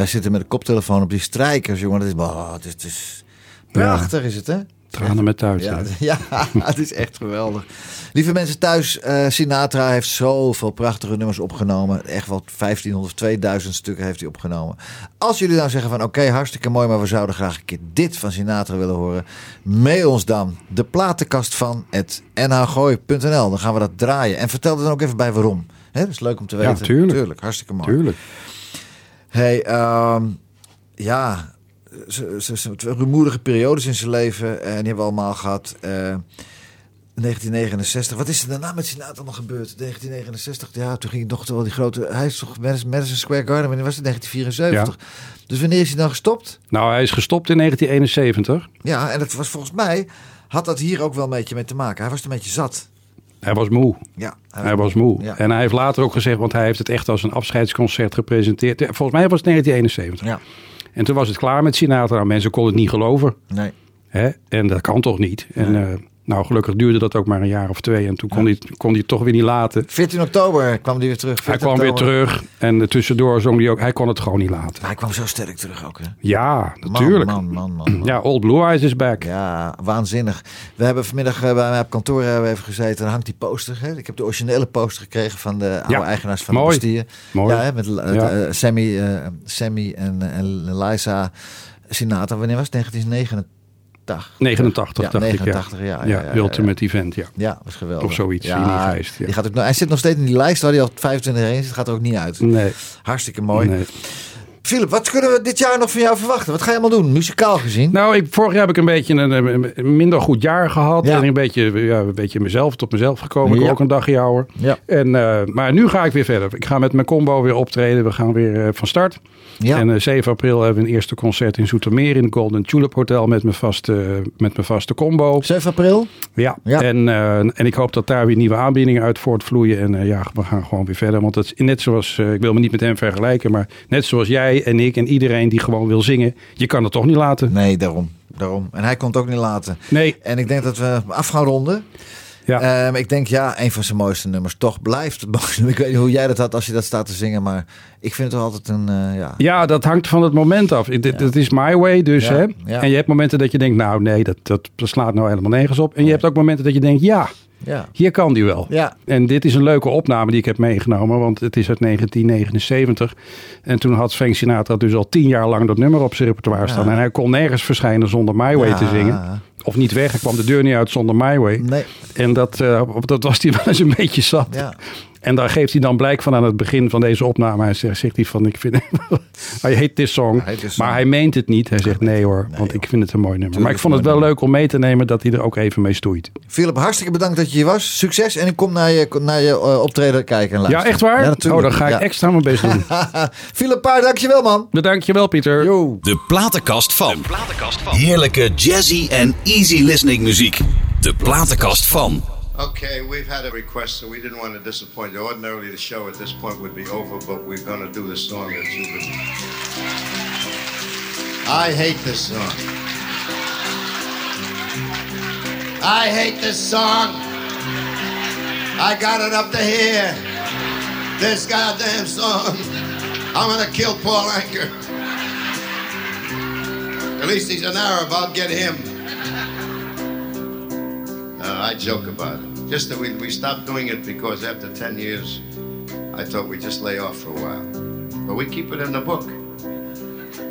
Wij zitten met de koptelefoon op die strijkers, jongen. Dat is, oh, het is, het is prachtig, is het, hè? Tranen met thuis. Ja, <laughs> ja, het is echt geweldig. Lieve mensen thuis, eh, Sinatra heeft zoveel prachtige nummers opgenomen. Echt wel 1500 of 2000 stukken heeft hij opgenomen. Als jullie nou zeggen van oké, hartstikke mooi, maar we zouden graag een keer dit van Sinatra willen horen. Mail ons dan de platenkast van het nhgooi.nl. Dan gaan we dat draaien. En vertel er dan ook even bij waarom. Hè, dat is leuk om te Ja, weten. tuurlijk. hartstikke mooi. Tuurlijk. Hey, ehm, ja, rumoerige periodes in zijn leven. En die hebben we allemaal gehad. Eh, 1969. Wat is er daarna met Sinatra nog gebeurd? 1969, ja, toen ging hij nog wel die grote... Hij is toch Madison Madison Square Garden, wanneer was het? 1974. Dus wanneer is hij dan gestopt? Nou, hij is gestopt in 1971. Ja, en dat was volgens mij... Had dat hier ook wel een beetje mee te maken. Hij was een beetje zat. Hij was moe. Ja, Hij was moe. Ja. En hij heeft later ook gezegd, want hij heeft het echt als een afscheidsconcert gepresenteerd. Volgens mij was het 1971. Ja. En toen was het klaar met Sinatra. Nou, mensen konden het niet geloven. Nee. Hè? En dat kan toch niet? En eh, nou, gelukkig duurde dat ook maar een jaar of twee. En toen kon, hij, kon hij het toch weer niet laten. 14 oktober kwam hij weer terug. Hij 14 kwam weer terug. En tussendoor zong hij ook. Hij kon het gewoon niet laten. Maar hij kwam zo sterk terug ook, hè? Ja, natuurlijk. Man, man, man, man. Ja, Old Blue Eyes is back. Ja, waanzinnig. We hebben vanmiddag eh, bij mij op kantoor hebben we even gezeten. Dan hangt die poster. Hè? Ik heb de originele poster gekregen van de oude Ja, eigenaars van mooi. de Bastille. Mooi. Ja, hè, met eh, Ja. eh, Sammy, Sammy en, en Liza Sinatra. Wanneer was het? 1989? 89, ja, dacht 89, ik. Ja, ja. Ja, Ultimate Event, ja. Ja, was geweldig. Of zoiets in die geest. Die gaat ook, hij zit nog steeds in die lijst waar hij al 25 jaar in zit. Gaat er ook niet uit. Nee. Hartstikke mooi. nee. Philip, wat kunnen we dit jaar nog van jou verwachten? Wat ga je allemaal doen, muzikaal gezien? Nou, ik, vorig jaar heb ik een beetje een, minder goed jaar gehad. Ja. En een beetje, ja, een beetje mezelf tot mezelf gekomen. Ik Ja. ook een dagje ouder. Ja. En, eh, maar nu ga ik weer verder. Ik ga met mijn combo weer optreden. We gaan weer eh, van start. Ja. En eh, 7 april hebben we een eerste concert in Zoetermeer in het Golden Tulip Hotel met mijn vaste, met mijn vaste combo. 7 april? Ja, Ja. En, eh, en ik hoop dat daar weer nieuwe aanbiedingen uit voortvloeien. En eh, ja, we gaan gewoon weer verder. Want het is net zoals, eh, ik wil me niet met hem vergelijken, maar net zoals jij en ik en iedereen die gewoon wil zingen, je kan het toch niet laten. Nee, daarom. daarom. En hij kon het ook niet laten. Nee, En ik denk dat we af gaan ronden. ja. Ehm, ik denk ja, een van zijn mooiste nummers. Toch blijft het. <laughs> Ik weet niet hoe jij dat had als je dat staat te zingen. Maar ik vind het altijd een... eh, ja. Ja, dat hangt van het moment af. Dit, dit is my way dus. Ja, Hè? ja. En je hebt momenten dat je denkt, nou nee, dat, dat slaat nou helemaal nergens op. En je hebt ook momenten dat je denkt, ja, Ja. hier kan die wel. Ja. En dit is een leuke opname die ik heb meegenomen, want het is uit 1979. En toen had Frank Sinatra dus al tien jaar lang dat nummer op zijn repertoire staan. En hij kon nergens verschijnen zonder My Way te zingen. Of niet weg, hij kwam de deur niet uit zonder My Way. Nee. En dat, eh, dat was hij <laughs> wel eens een beetje zat. Ja. En daar geeft hij dan blijk van aan het begin van deze opname. Hij zegt, zegt hij van, ik vind <laughs> hij heet this song. Maar hij meent het niet. Hij zegt, nee hoor, want ik vind het een mooi nummer. maar ik vond het wel leuk om mee te nemen dat hij er ook even mee stoeit. Philip, hartstikke bedankt dat je hier was. Succes en ik kom naar je, naar je eh, optreden kijken en Ja, luisteren. echt waar? natuurlijk. oh, dan ga ik Ja. extra mijn best doen. <laughs> Philip Paar, dankjewel man. Bedankt je wel, Pieter. Yo. De platenkast van. Heerlijke jazzy en easy listening muziek. De platenkast van. Okay, we've had a request, so we didn't want to disappoint you. Ordinarily, the show at this point would be over, but we're going to do the song that you've been. I hate this song. I hate this song. I got it up to here. This goddamn song. I'm gonna kill Paul Anker. At least he's an Arab. I'll get him. <laughs> No, I joke about it. Just that we, we stopped doing it because after 10 years, I thought we'd just lay off for a while. But we keep it in the book.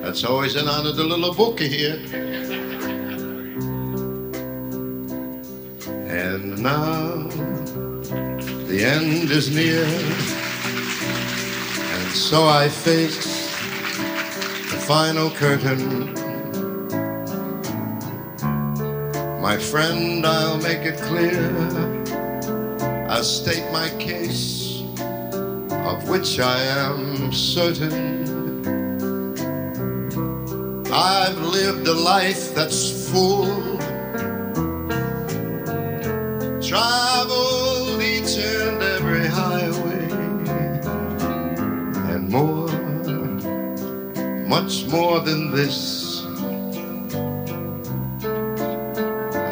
That's always an honor, the little book here. And now the end is near, and so I face the final curtain. My friend, I'll make it clear. I'll state my case, of which I am certain. I've lived a life that's full, traveled each and every highway, and more, much more than this.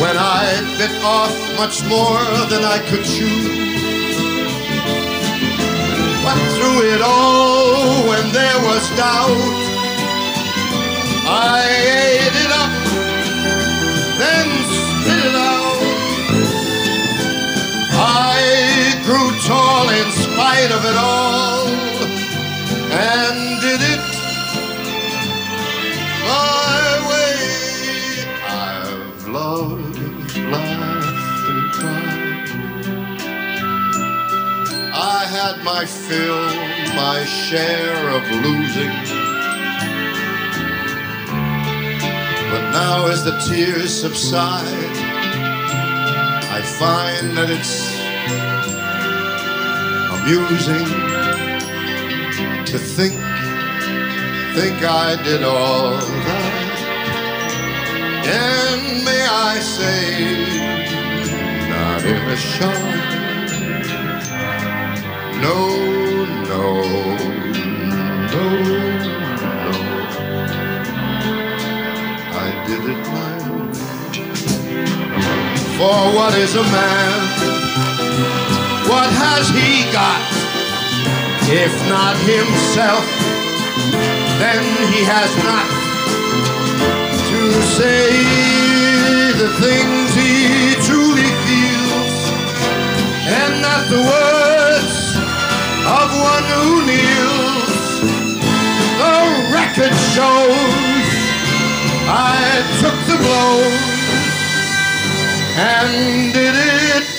when I bit off much more than I could chew. But through it all, when there was doubt, I ate it up, then spit it out. I grew tall in spite of it all, my fill, my share of losing. But now, as the tears subside, I find that it's amusing to think, think I did all that. And may I say, not in a shot. No, no, no, no. I did it my way. For what is a man? What has he got? If not himself, then he has not to say the things he truly feels, and not the words of one who kneels. The record shows I took the blows and did it